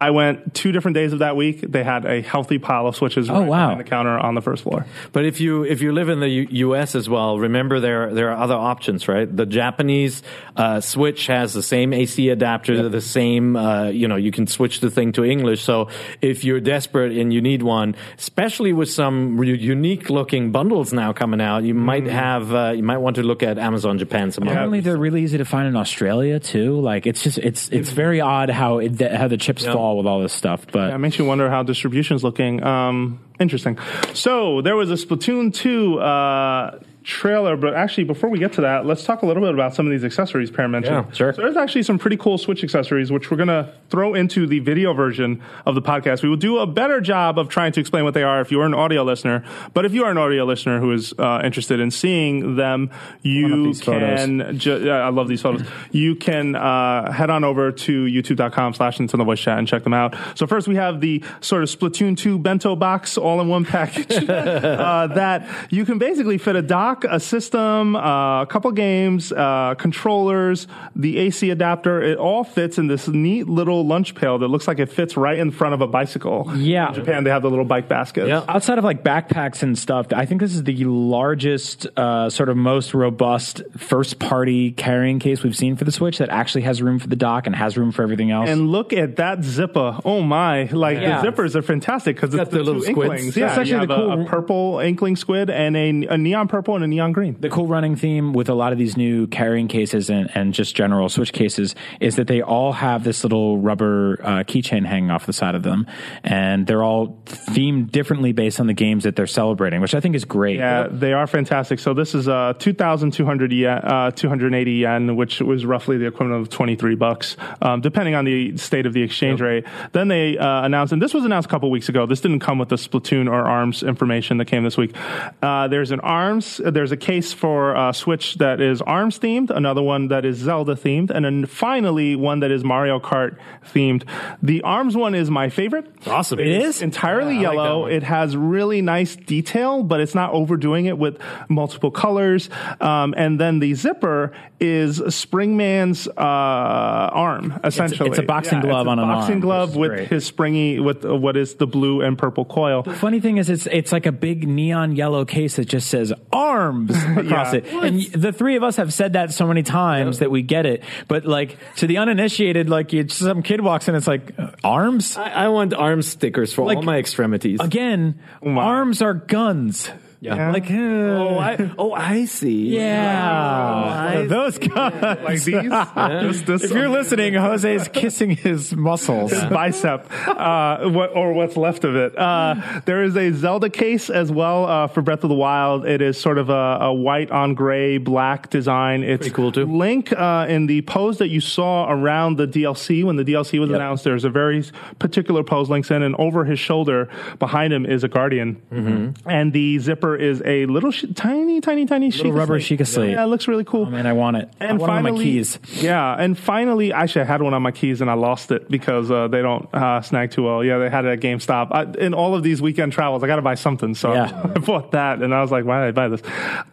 I went two different days of that week. They had a healthy pile of Switches Oh, right wow. behind the counter on the first floor. But if you if you live in the U- U.S. as well, remember there there are other options, right? The Japanese uh, Switch has the same AC adapter, the same uh, you know you can switch the thing to English. So if you're desperate and you need one, especially with some re- unique looking bundles now coming out, you might have uh, you might want to look at Amazon Japan. Some apparently they're really easy to find in Australia too. Like, it's just it's it's very odd how it, how the chips fall with all this stuff. But Yeah, it makes you wonder how distribution's looking. Um, interesting. So there was a Splatoon 2 uh, trailer, but actually, before we get to that, let's talk a little bit about some of these accessories Peer mentioned. Yeah, sure. So there's actually some pretty cool Switch accessories, which we're going to throw into the video version of the podcast. We will do a better job of trying to explain what they are if you are an audio listener. But if you are an audio listener who is uh, interested in seeing them, you can. Ju- I love these photos. You can uh, head on over to youtube.com slash Nintendo Voice Chat and check them out. So first we have the sort of Splatoon 2 bento box all in one package <laughs> uh, that you can basically fit a dock, a system, uh, a couple games, uh, controllers, the AC adapter. It all fits in this neat little lunch pail that looks like it fits right in front of a bicycle. Yeah. In Japan, they have the little bike baskets. Yeah. outside of like backpacks and stuff, I think this is the largest, uh, sort of most robust first party carrying case we've seen for the Switch that actually has room for the dock and has room for everything else. And look at that zipper. Oh my. Like Yeah. the zippers are fantastic because it's the, the little two squids. Yeah, Yeah, it's actually you have the a- cool- a, purple inkling squid and a, a neon purple and a neon green. the cool running theme with a lot of these new carrying cases and, and just general Switch cases is that they all have this little rubber uh, keychain hanging off the side of them, and they're all themed differently based on the games that they're celebrating, which I think is great. Yeah, they are fantastic. So this is uh, 2,200 yen, uh, 280 yen, which was roughly the equivalent of 23 bucks, um, depending on the state of the exchange rate. Then they uh, announced, and this was announced a couple weeks ago. This didn't come with the Splatoon or ARMS information that came this week. Uh, there's an ARMS, there's a case for uh, Switch that is ARMS themed, another one that is Zelda themed, and then finally one that is Mario Kart themed. The ARMS one is my favorite. awesome. It is? entirely Yeah, I like yellow. it has really nice detail, but it's not overdoing it with multiple colors. Um, and then the zipper is Springman's uh, arm, essentially. it's a boxing glove it's a on an boxing arm, glove with great. his springy with uh, what is the blue and purple coil. Funny thing is, it's it's like a big neon yellow case that just says "arms" <laughs> across Yeah. it, and the three of us have said that so many times that we get it. But like to the uninitiated, like you, some kid walks in, it's like uh, arms I, I want arm stickers for Like- all my extremities. again. my. Arms are guns. Yeah. Like uh, Oh, I, oh, I see. yeah, those guns. Like these, <laughs> This- this- If you're listening, Jose's kissing his muscles. bicep, uh, what, or what's left of it. Uh, there is a Zelda case as well uh, for Breath of the Wild. It is sort of a, a white on gray black design. It's Pretty cool, too. Link uh, in the pose that you saw around the DLC when the DLC was announced. There's a very particular pose Link's in, and over his shoulder behind him is a Guardian, Mm-hmm. and the zipper is a little sh- tiny, tiny, tiny Little rubber Sheikah slate. Yeah, it looks really cool. Oh man, I want it. I And want it on finally, my keys. yeah, and finally, actually, I had one on my keys and I lost it because uh, they don't uh, snag too well. Yeah, they had it at GameStop. I, in all of these weekend travels, I got to buy something, so Yeah. <laughs> I bought that, and I was like, why did I buy this?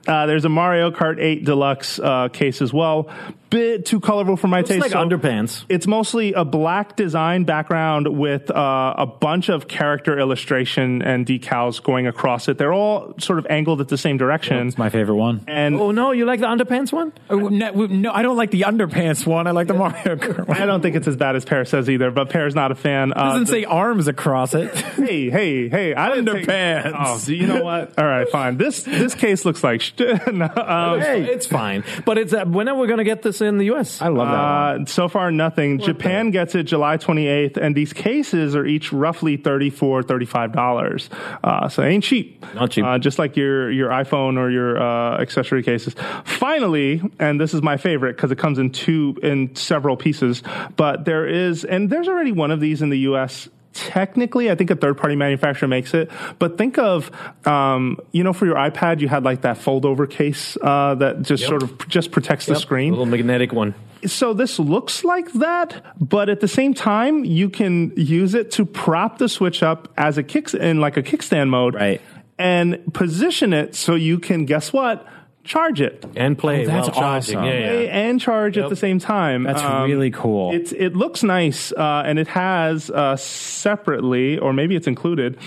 Uh, there's a Mario Kart 8 Deluxe uh, case as well. Bit too colorful for my It's taste. like so- underpants. it's mostly a black design background with uh, a bunch of character illustration and decals going across it. They're all sort of angled at the same direction. It's my favorite one. and Oh no, you like the underpants one? Oh, no, no, I don't like the underpants one. I like the Mario Kart one. I don't think it's as bad as Peer says either, but Peer's not a fan. It Uh, doesn't the- say arms across it. hey, hey, hey! I didn't take- Underpants. oh, do you know what? <laughs> All right, fine. This this case looks like. Sh- no, <laughs> um, Hey, it's fine. But it's uh, when are we going to get this in the U.S.? I love that one. Uh, so far, nothing. Japan gets it July 28th, and these cases are each roughly $34, $35. Uh, so it ain't cheap. Not cheap. Uh, just like your, your iPhone or your uh, accessory cases. Finally, and this is my favorite because it comes in two, in several pieces, but there is, and there's already one of these in the U.S technically i think a third party manufacturer makes it but think of um, you know for your ipad you had like that fold over case uh, that just sort of just protects the Yep, screen little magnetic one. so this looks like that, but at the same time, you can use it to prop the switch up as a kicks in like a kickstand mode, Right. And position it so you can guess what, charge it. And play Oh, that's while awesome. Yeah, yeah. Play And charge at the same time. That's Um, really cool. It's, it looks nice, uh, and it has uh, separately, or maybe it's included,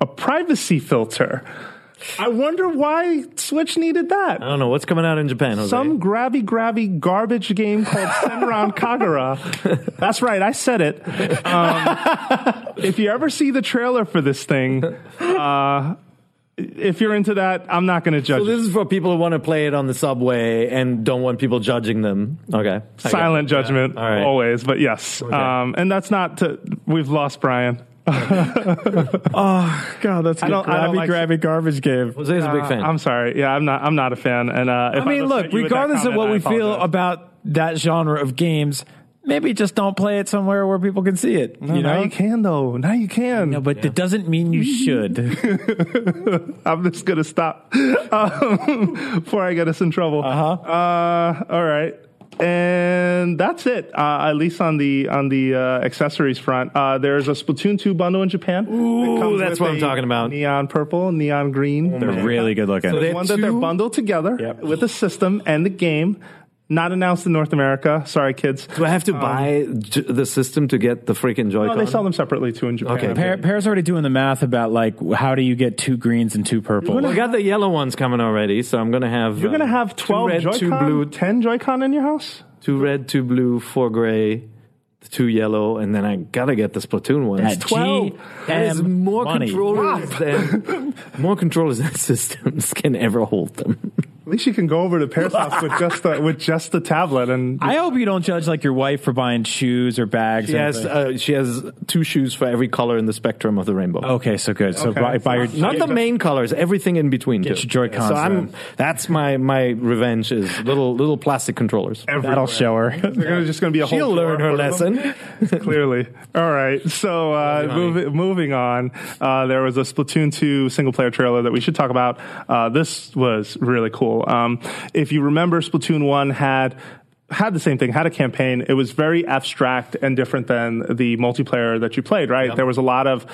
a privacy filter. I wonder why Switch needed that. I don't know what's coming out in Japan. Jose? Some grabby grabby garbage game called <laughs> Senran Kagura. That's right, I said it. Um, <laughs> if you ever see the trailer for this thing, uh, if you're into that, I'm not going to judge. So this is for people who want to play it on the subway and don't want people judging them. Okay. I. Silent judgment, Yeah. All right. always, but yes. Um, and that's not to. We've lost Brian. Oh <laughs> God, that's a I don't- I don't like- grabby garbage game. Jose's a big fan. I'm sorry. Yeah, I'm not. I'm not a fan. And uh, if I mean, I've look, upset you regardless of what we feel about that genre of games, maybe just don't play it somewhere where people can see it. No, you now know? you can though. Now you can. No, but it doesn't mean you <laughs> should. <laughs> I'm just gonna stop um, <laughs> before I get us in trouble. Uh-huh. Uh, all right. And that's it. Uh, at least on the on the uh, accessories front, uh, there's a Splatoon 2 bundle in Japan. Ooh, comes that's what I'm talking about. Neon purple, neon green. They're really good looking. So one that they're bundled together Yep. with the system and the game. Not announced in North America. Sorry, kids. Do I have to buy j- the system to get the freaking Joy-Con? No, they sell them separately too in Japan. Okay. Peer, Peer's already doing the math about like how do you get two greens and two purple. Well, I got the yellow ones coming already, so I'm gonna have. You're gonna uh, have 12 two red, Joy-Con, blue, 10 Joy-Con in your house. two red, two blue, four gray, two yellow, and then I gotta get the Splatoon one. That's It's twelve. That is GM more money. controllers <laughs> than more controllers than <laughs> systems can ever hold them. At least you can go over to Peer's house with <laughs> just the, with just the tablet and I hope you don't judge like your wife for buying shoes or bags. She or has uh, she has two shoes for every color in the spectrum of the rainbow. okay, so good. So Okay. buy, buy your Not the main colors, everything in between. Get too. your Joy-Cons So I'm that's my my revenge is little little plastic controllers. that'll show her. There's just going to be a whole She'll learn her full of them. lesson. <laughs> Clearly. All right. So uh, Moving on. moving, moving on, uh, there was a Splatoon 2 single player trailer that we should talk about. Uh, this was really cool. Um, if you remember, Splatoon 1 had had the same thing, had a campaign. It was very abstract and different than the multiplayer that you played, right? There was a lot of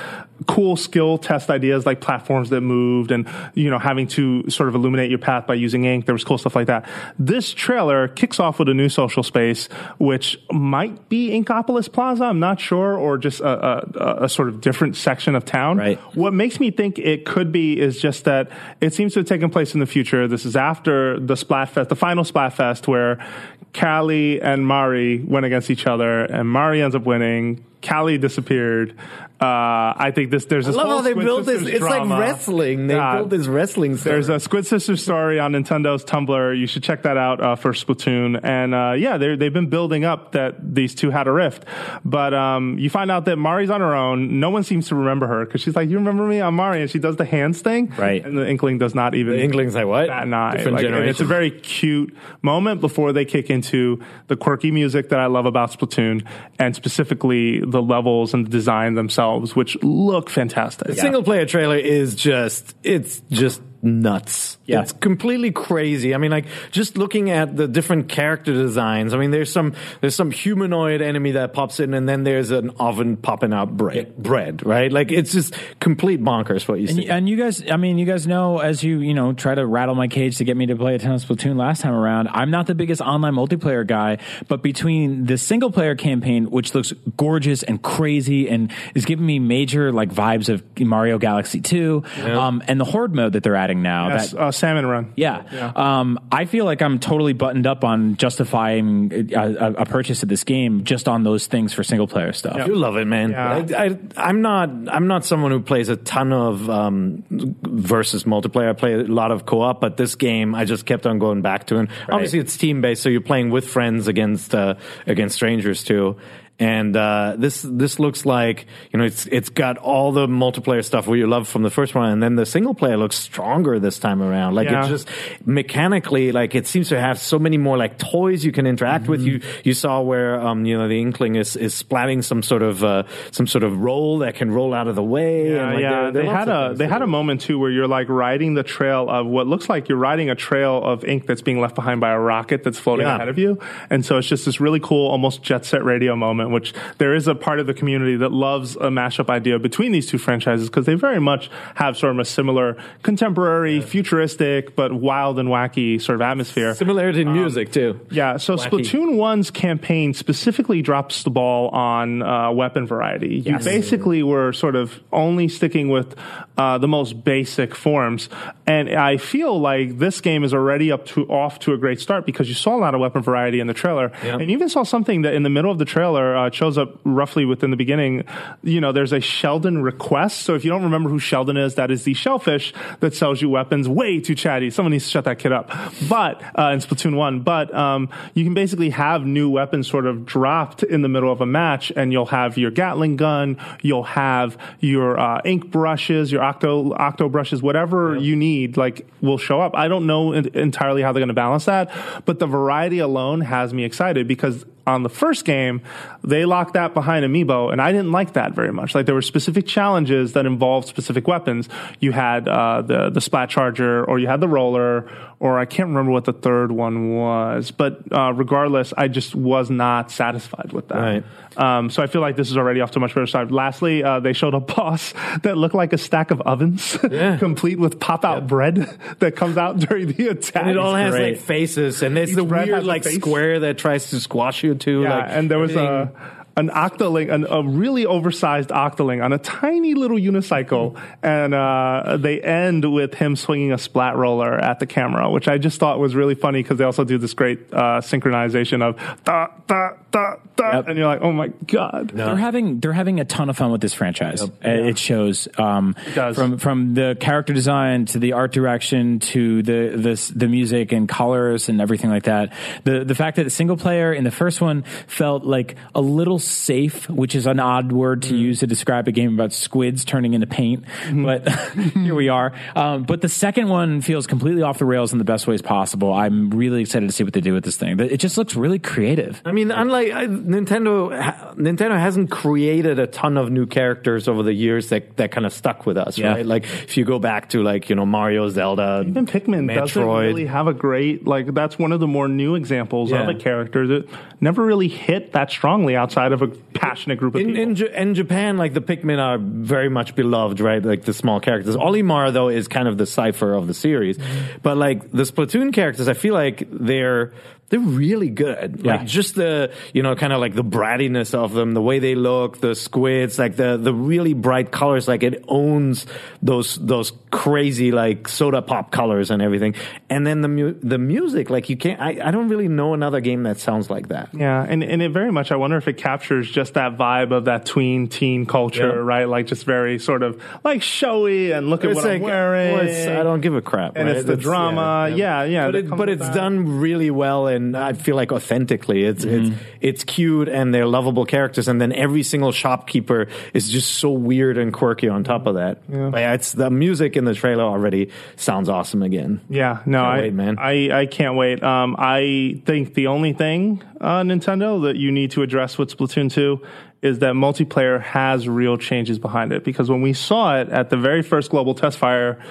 cool skill test ideas like platforms that moved and, you know, having to sort of illuminate your path by using ink. There was cool stuff like that. This trailer kicks off with a new social space, which might be Inkopolis Plaza. I'm not sure, or just a, a, a sort of different section of town. Right. What makes me think it could be is just that it seems to have taken place in the future. This is after the Splatfest, the final Splatfest, where Callie and Marie went against each other, and Marie ends up winning. Callie disappeared. Uh, I think this there's I this love whole how they Squid built this. It's drama. like wrestling. They Yeah. built this wrestling. There's a Squid Sisters story on Nintendo's Tumblr. You should check that out uh, for Splatoon. And uh, yeah, they've been building up that these two had a rift. But um, you find out that Marie's on her own. No one seems to remember her because she's like, "You remember me? I'm Marie," and she does the hands thing. Right. And the Inkling does not even. The Inkling's like, what? An. Different Like, and it's a very cute moment before they kick into the quirky music that I love about Splatoon, and specifically the levels and the design themselves, which look fantastic. The single player trailer is just it's just nuts. Yeah. It's completely crazy. I mean, like just looking at the different character designs. I mean, there's some there's some humanoid enemy that pops in, and then there's an oven popping out bread, bread, right? Like it's just complete bonkers what you And, see. y- and you guys, I mean, you guys know as you, you know, try to rattle my cage to get me to play a ton of Splatoon last time around, I'm not the biggest online multiplayer guy, but between the single player campaign, which looks gorgeous and crazy and is giving me major like vibes of Mario Galaxy 2, um, and the Horde mode that they're adding now, Yes, that uh, Salmon Run. yeah. Um, I feel like I'm totally buttoned up on justifying a, a, a purchase of this game just on those things for single player stuff. You love it, man. Yeah. I, I, I'm not. I'm not someone who plays a ton of um, versus multiplayer. I play a lot of co-op, but this game I just kept on going back to. And obviously, it's team based, so you're playing with friends against uh, against strangers too. And uh, this this looks like you know it's it's got all the multiplayer stuff we you love from the first one, and then the single player looks stronger this time around. Like Yeah. it just mechanically, like it seems to have so many more like toys you can interact with. You you saw where um you know the inkling is is splatting some sort of uh, some sort of roll that can roll out of the way. Yeah, and, like, yeah. they are had a they had a moment too where you're like riding the trail of what looks like you're riding a trail of ink that's being left behind by a rocket that's floating Yeah. ahead of you, and so it's just this really cool, almost jet set radio moment. Which there is a part of the community that loves a mashup idea between these two franchises because they very much have sort of a similar contemporary, futuristic, but wild and wacky sort of atmosphere. similarity in music too. Yeah, so Wacky. Splatoon 1's campaign specifically drops the ball on uh, weapon variety. You basically were sort of only sticking with uh, the most basic forms. And I feel like this game is already up to off to a great start because you saw a lot of weapon variety in the trailer. Yeah. And you even saw something that in the middle of the trailer uh, shows up roughly within the beginning. You know, there's a Sheldon request. So if you don't remember who Sheldon is, that is the shellfish that sells you weapons. Way too chatty. Someone needs to shut that kid up. But uh, in Splatoon one, but um, you can basically have new weapons sort of dropped in the middle of a match, and you'll have your Gatling gun, you'll have your uh, ink brushes, your octo octo brushes, whatever you need, like will show up. I don't know entirely how they're going to balance that, but the variety alone has me excited because on the first game, they locked that behind amiibo, and I didn't like that very much. Like there were specific challenges that involved specific weapons. You had uh, the the splat charger, or you had the roller, or I can't remember what the third one was. But uh, regardless, I just was not satisfied with that. Right. Um, so I feel like this is already off to a much better start. Lastly, uh, they showed a <laughs> boss that looked like a stack of ovens, Yeah. <laughs> complete with pop out bread <laughs> that comes out during the attack. And it all has great. like faces, and it's Each the weird like face. square that tries to squash you too. Yeah, like, and there was everything- a an octoling, an, a really oversized octoling on a tiny little unicycle, and uh, they end with him swinging a splat roller at the camera, which I just thought was really funny because they also do this great uh, synchronization of da da da da, Yep. and you're like, oh my god. They're having they're having a ton of fun with this franchise. Uh, It shows um, does. from from the character design to the art direction to the the the music and colors and everything like that. The the fact that the single player in the first one felt like a little safe, which is an odd word to use to describe a game about squids turning into paint, but <laughs> here we are. Um, but the second one feels completely off the rails in the best ways possible. I'm really excited to see what they do with this thing. It just looks really creative. I mean, unlike uh, Nintendo, ha- Nintendo hasn't created a ton of new characters over the years that, that kind of stuck with us, Yeah. right? Like if you go back to like you know Mario, Zelda, Even Pikmin doesn't Metroid. really have a great like. That's one of the more new examples Yeah. of a character that never really hit that strongly outside of a passionate group of in, people. in, J- in Japan, like the Pikmin are very much beloved, right? Like the small characters. Olimar, though, is kind of the cipher of the series. Mm-hmm. But like the Splatoon characters, I feel like they're they're really good. Yeah. Like just the you know kind of like the brattiness of them, the way they look, the squids, like the the really bright colors. Like it owns those those crazy like soda pop colors and everything. And then the mu- the music, like you can't. I, I don't really know another game that sounds like that. Yeah, and, and it very much, I wonder if it captures just that vibe of that tween teen culture, Yeah. right? Like just very sort of like showy and look at It's what like, I'm wearing. well, it's- I don't give a crap. And right? it's the drama. Yeah, yeah, But, it, but it's that. done really well, and I feel like authentically, it's it's it's cute, and they're lovable characters, and then every single shopkeeper is just so weird and quirky on top of that. But yeah, it's the music in the trailer already sounds awesome again. Yeah, no, Can't I, wait, man. I, I can't wait. Um, I think the only thing, uh, Nintendo, that you need to address with Splatoon 2 is that multiplayer has real changes behind it. Because when we saw it at the very first global test fire,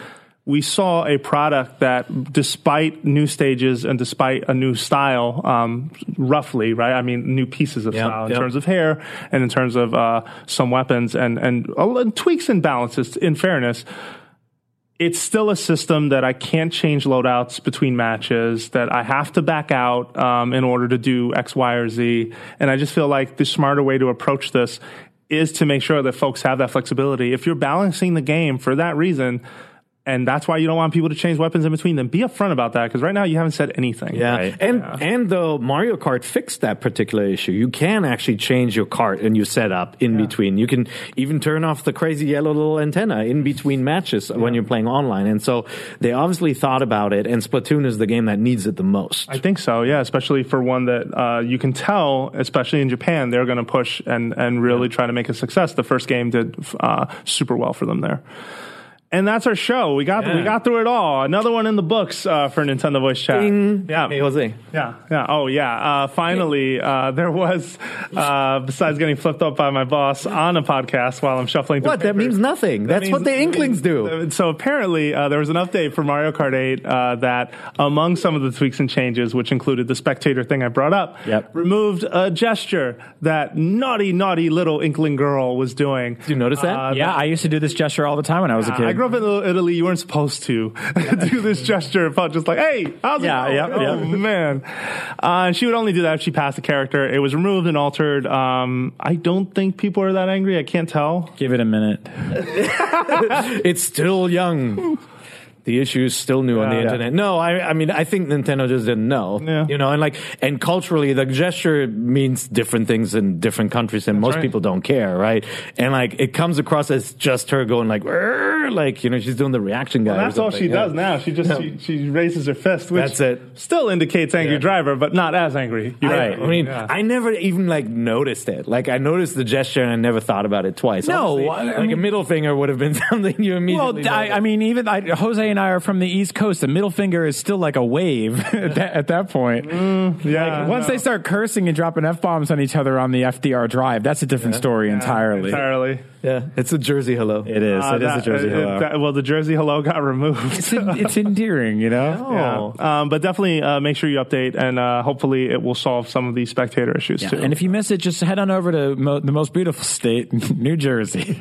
we saw a product that, despite new stages and despite a new style, um, roughly, right? I mean, new pieces of Yep, style in yep. terms of hair and in terms of uh, some weapons and and, uh, tweaks and balances. In fairness, it's still a system that I can't change loadouts between matches, that I have to back out um, in order to do X, Y, or Z. And I just feel like the smarter way to approach this is to make sure that folks have that flexibility. If you're balancing the game for that reason, and that's why you don't want people to change weapons in between, then be upfront about that because right now you haven't said anything. Yeah, Right. and and the Mario Kart fixed that particular issue. You can actually change your cart and your setup in between. You can even turn off the crazy yellow little antenna in between matches when you're playing online. And so they obviously thought about it. And Splatoon is the game that needs it the most. I think so, yeah, especially for one that uh, you can tell, especially in Japan, they're going to push and, and really try to make a success. The first game did uh, super well for them there. And that's our show. We got we got through it all. Another one in the books uh, for Nintendo Voice Chat. Ding. Yeah, Hey, Jose. yeah, yeah. Oh, yeah. Uh, finally, uh, there was, uh, besides getting flipped up by my boss on a podcast while I'm shuffling. through What? That means nothing. That's what the Inklings do. So apparently, uh, there was an update for Mario Kart 8 uh, that, among some of the tweaks and changes, which included the spectator thing I brought up, Yep. removed a gesture that naughty, naughty little Inkling girl was doing. Did you notice that? Uh, Yeah, I used to do this gesture all the time when I was a kid. I grew up in Italy. You weren't supposed to <laughs> do this gesture. It felt just like, hey, how's it Yeah, going? yep, oh, yep. man. Uh, and she would only do that if she passed a character. It was removed and altered. Um, I don't think people are that angry. I can't tell. Give it a minute. <laughs> <laughs> it's still young. The issue is still new on the Yeah. internet. No, I, I mean, I think Nintendo just didn't know. Yeah. You know, and like, and culturally, the gesture means different things in different countries, and most right. people don't care, right? And like, it comes across as just her going like, "Rrr," like, you know, she's doing the reaction guy. or That's all she Yeah. does now. She just she, she raises her fist, which That's it. still indicates angry Yeah. driver, but not as angry. You're right. I mean, Yeah. I never even like noticed it. Like, I noticed the gesture and I never thought about it twice. No, I- I like a middle finger would have been <laughs> something you Well, immediately. I, I mean, even I, Jose and I are from the East Coast. The middle finger is still like a wave <laughs> at, that, at that point. Mm, yeah, Like, once they start cursing and dropping f bombs on each other on the FDR drive, that's a different story entirely. entirely. Yeah, it's a Jersey hello. It is. Uh, it is that- a Jersey uh, hello. that- well, the Jersey hello got removed. it's, en- it's endearing, you know. <laughs> Yeah. Um, but definitely uh, make sure you update, and uh, hopefully it will solve some of these spectator issues Yeah. too. And if you miss it, just head on over to mo- the most beautiful state, <laughs> New Jersey. <laughs>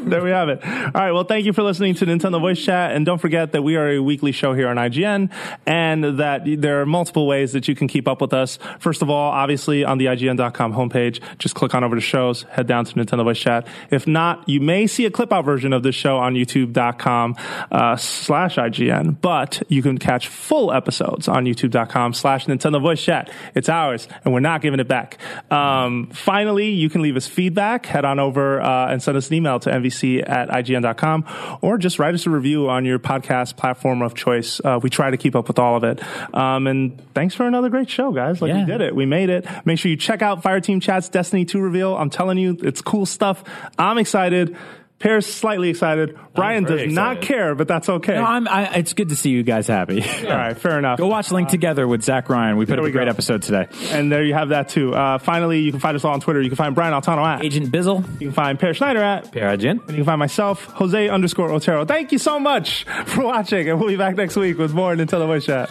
there we have it. All right. Well, thank you for listening to Nintendo Voice Chat. And don't forget that we are a weekly show here on IGN and that there are multiple ways that you can keep up with us. First of all, obviously on the IGN.com homepage, just click on over to shows, head down to Nintendo Voice Chat. If not, you may see a clip out version of this show on youtube.com uh, slash IGN, but you can catch full episodes on youtube.com slash Nintendo Voice Chat. It's ours and we're not giving it back. Um, finally, you can leave us feedback. Head on over uh, and send us an email to nvc at ign.com or just write us a review on your podcast platform of choice. Uh, we try to keep up with all of it. Um, and thanks for another great show, guys. Like we did it. We made it. Make sure you check out Fireteam Chat's Destiny 2 reveal. I'm telling you, it's cool stuff. I'm excited. Peer's slightly excited. Brian does very not care, but that's okay. No, I'm, I, it's good to see you guys happy. <laughs> all right, fair enough. Go watch Link Together with Zach Ryan. We put up we a great go. episode today. And there you have that too. Uh, finally, you can find us all on Twitter. You can find Brian Altano at. Agent Bizzle. You can find Peer Schneider at. Paragin. And you can find myself, Jose underscore Otero. Thank you so much for watching, and we'll be back next week with more Nintendo Voice Chat.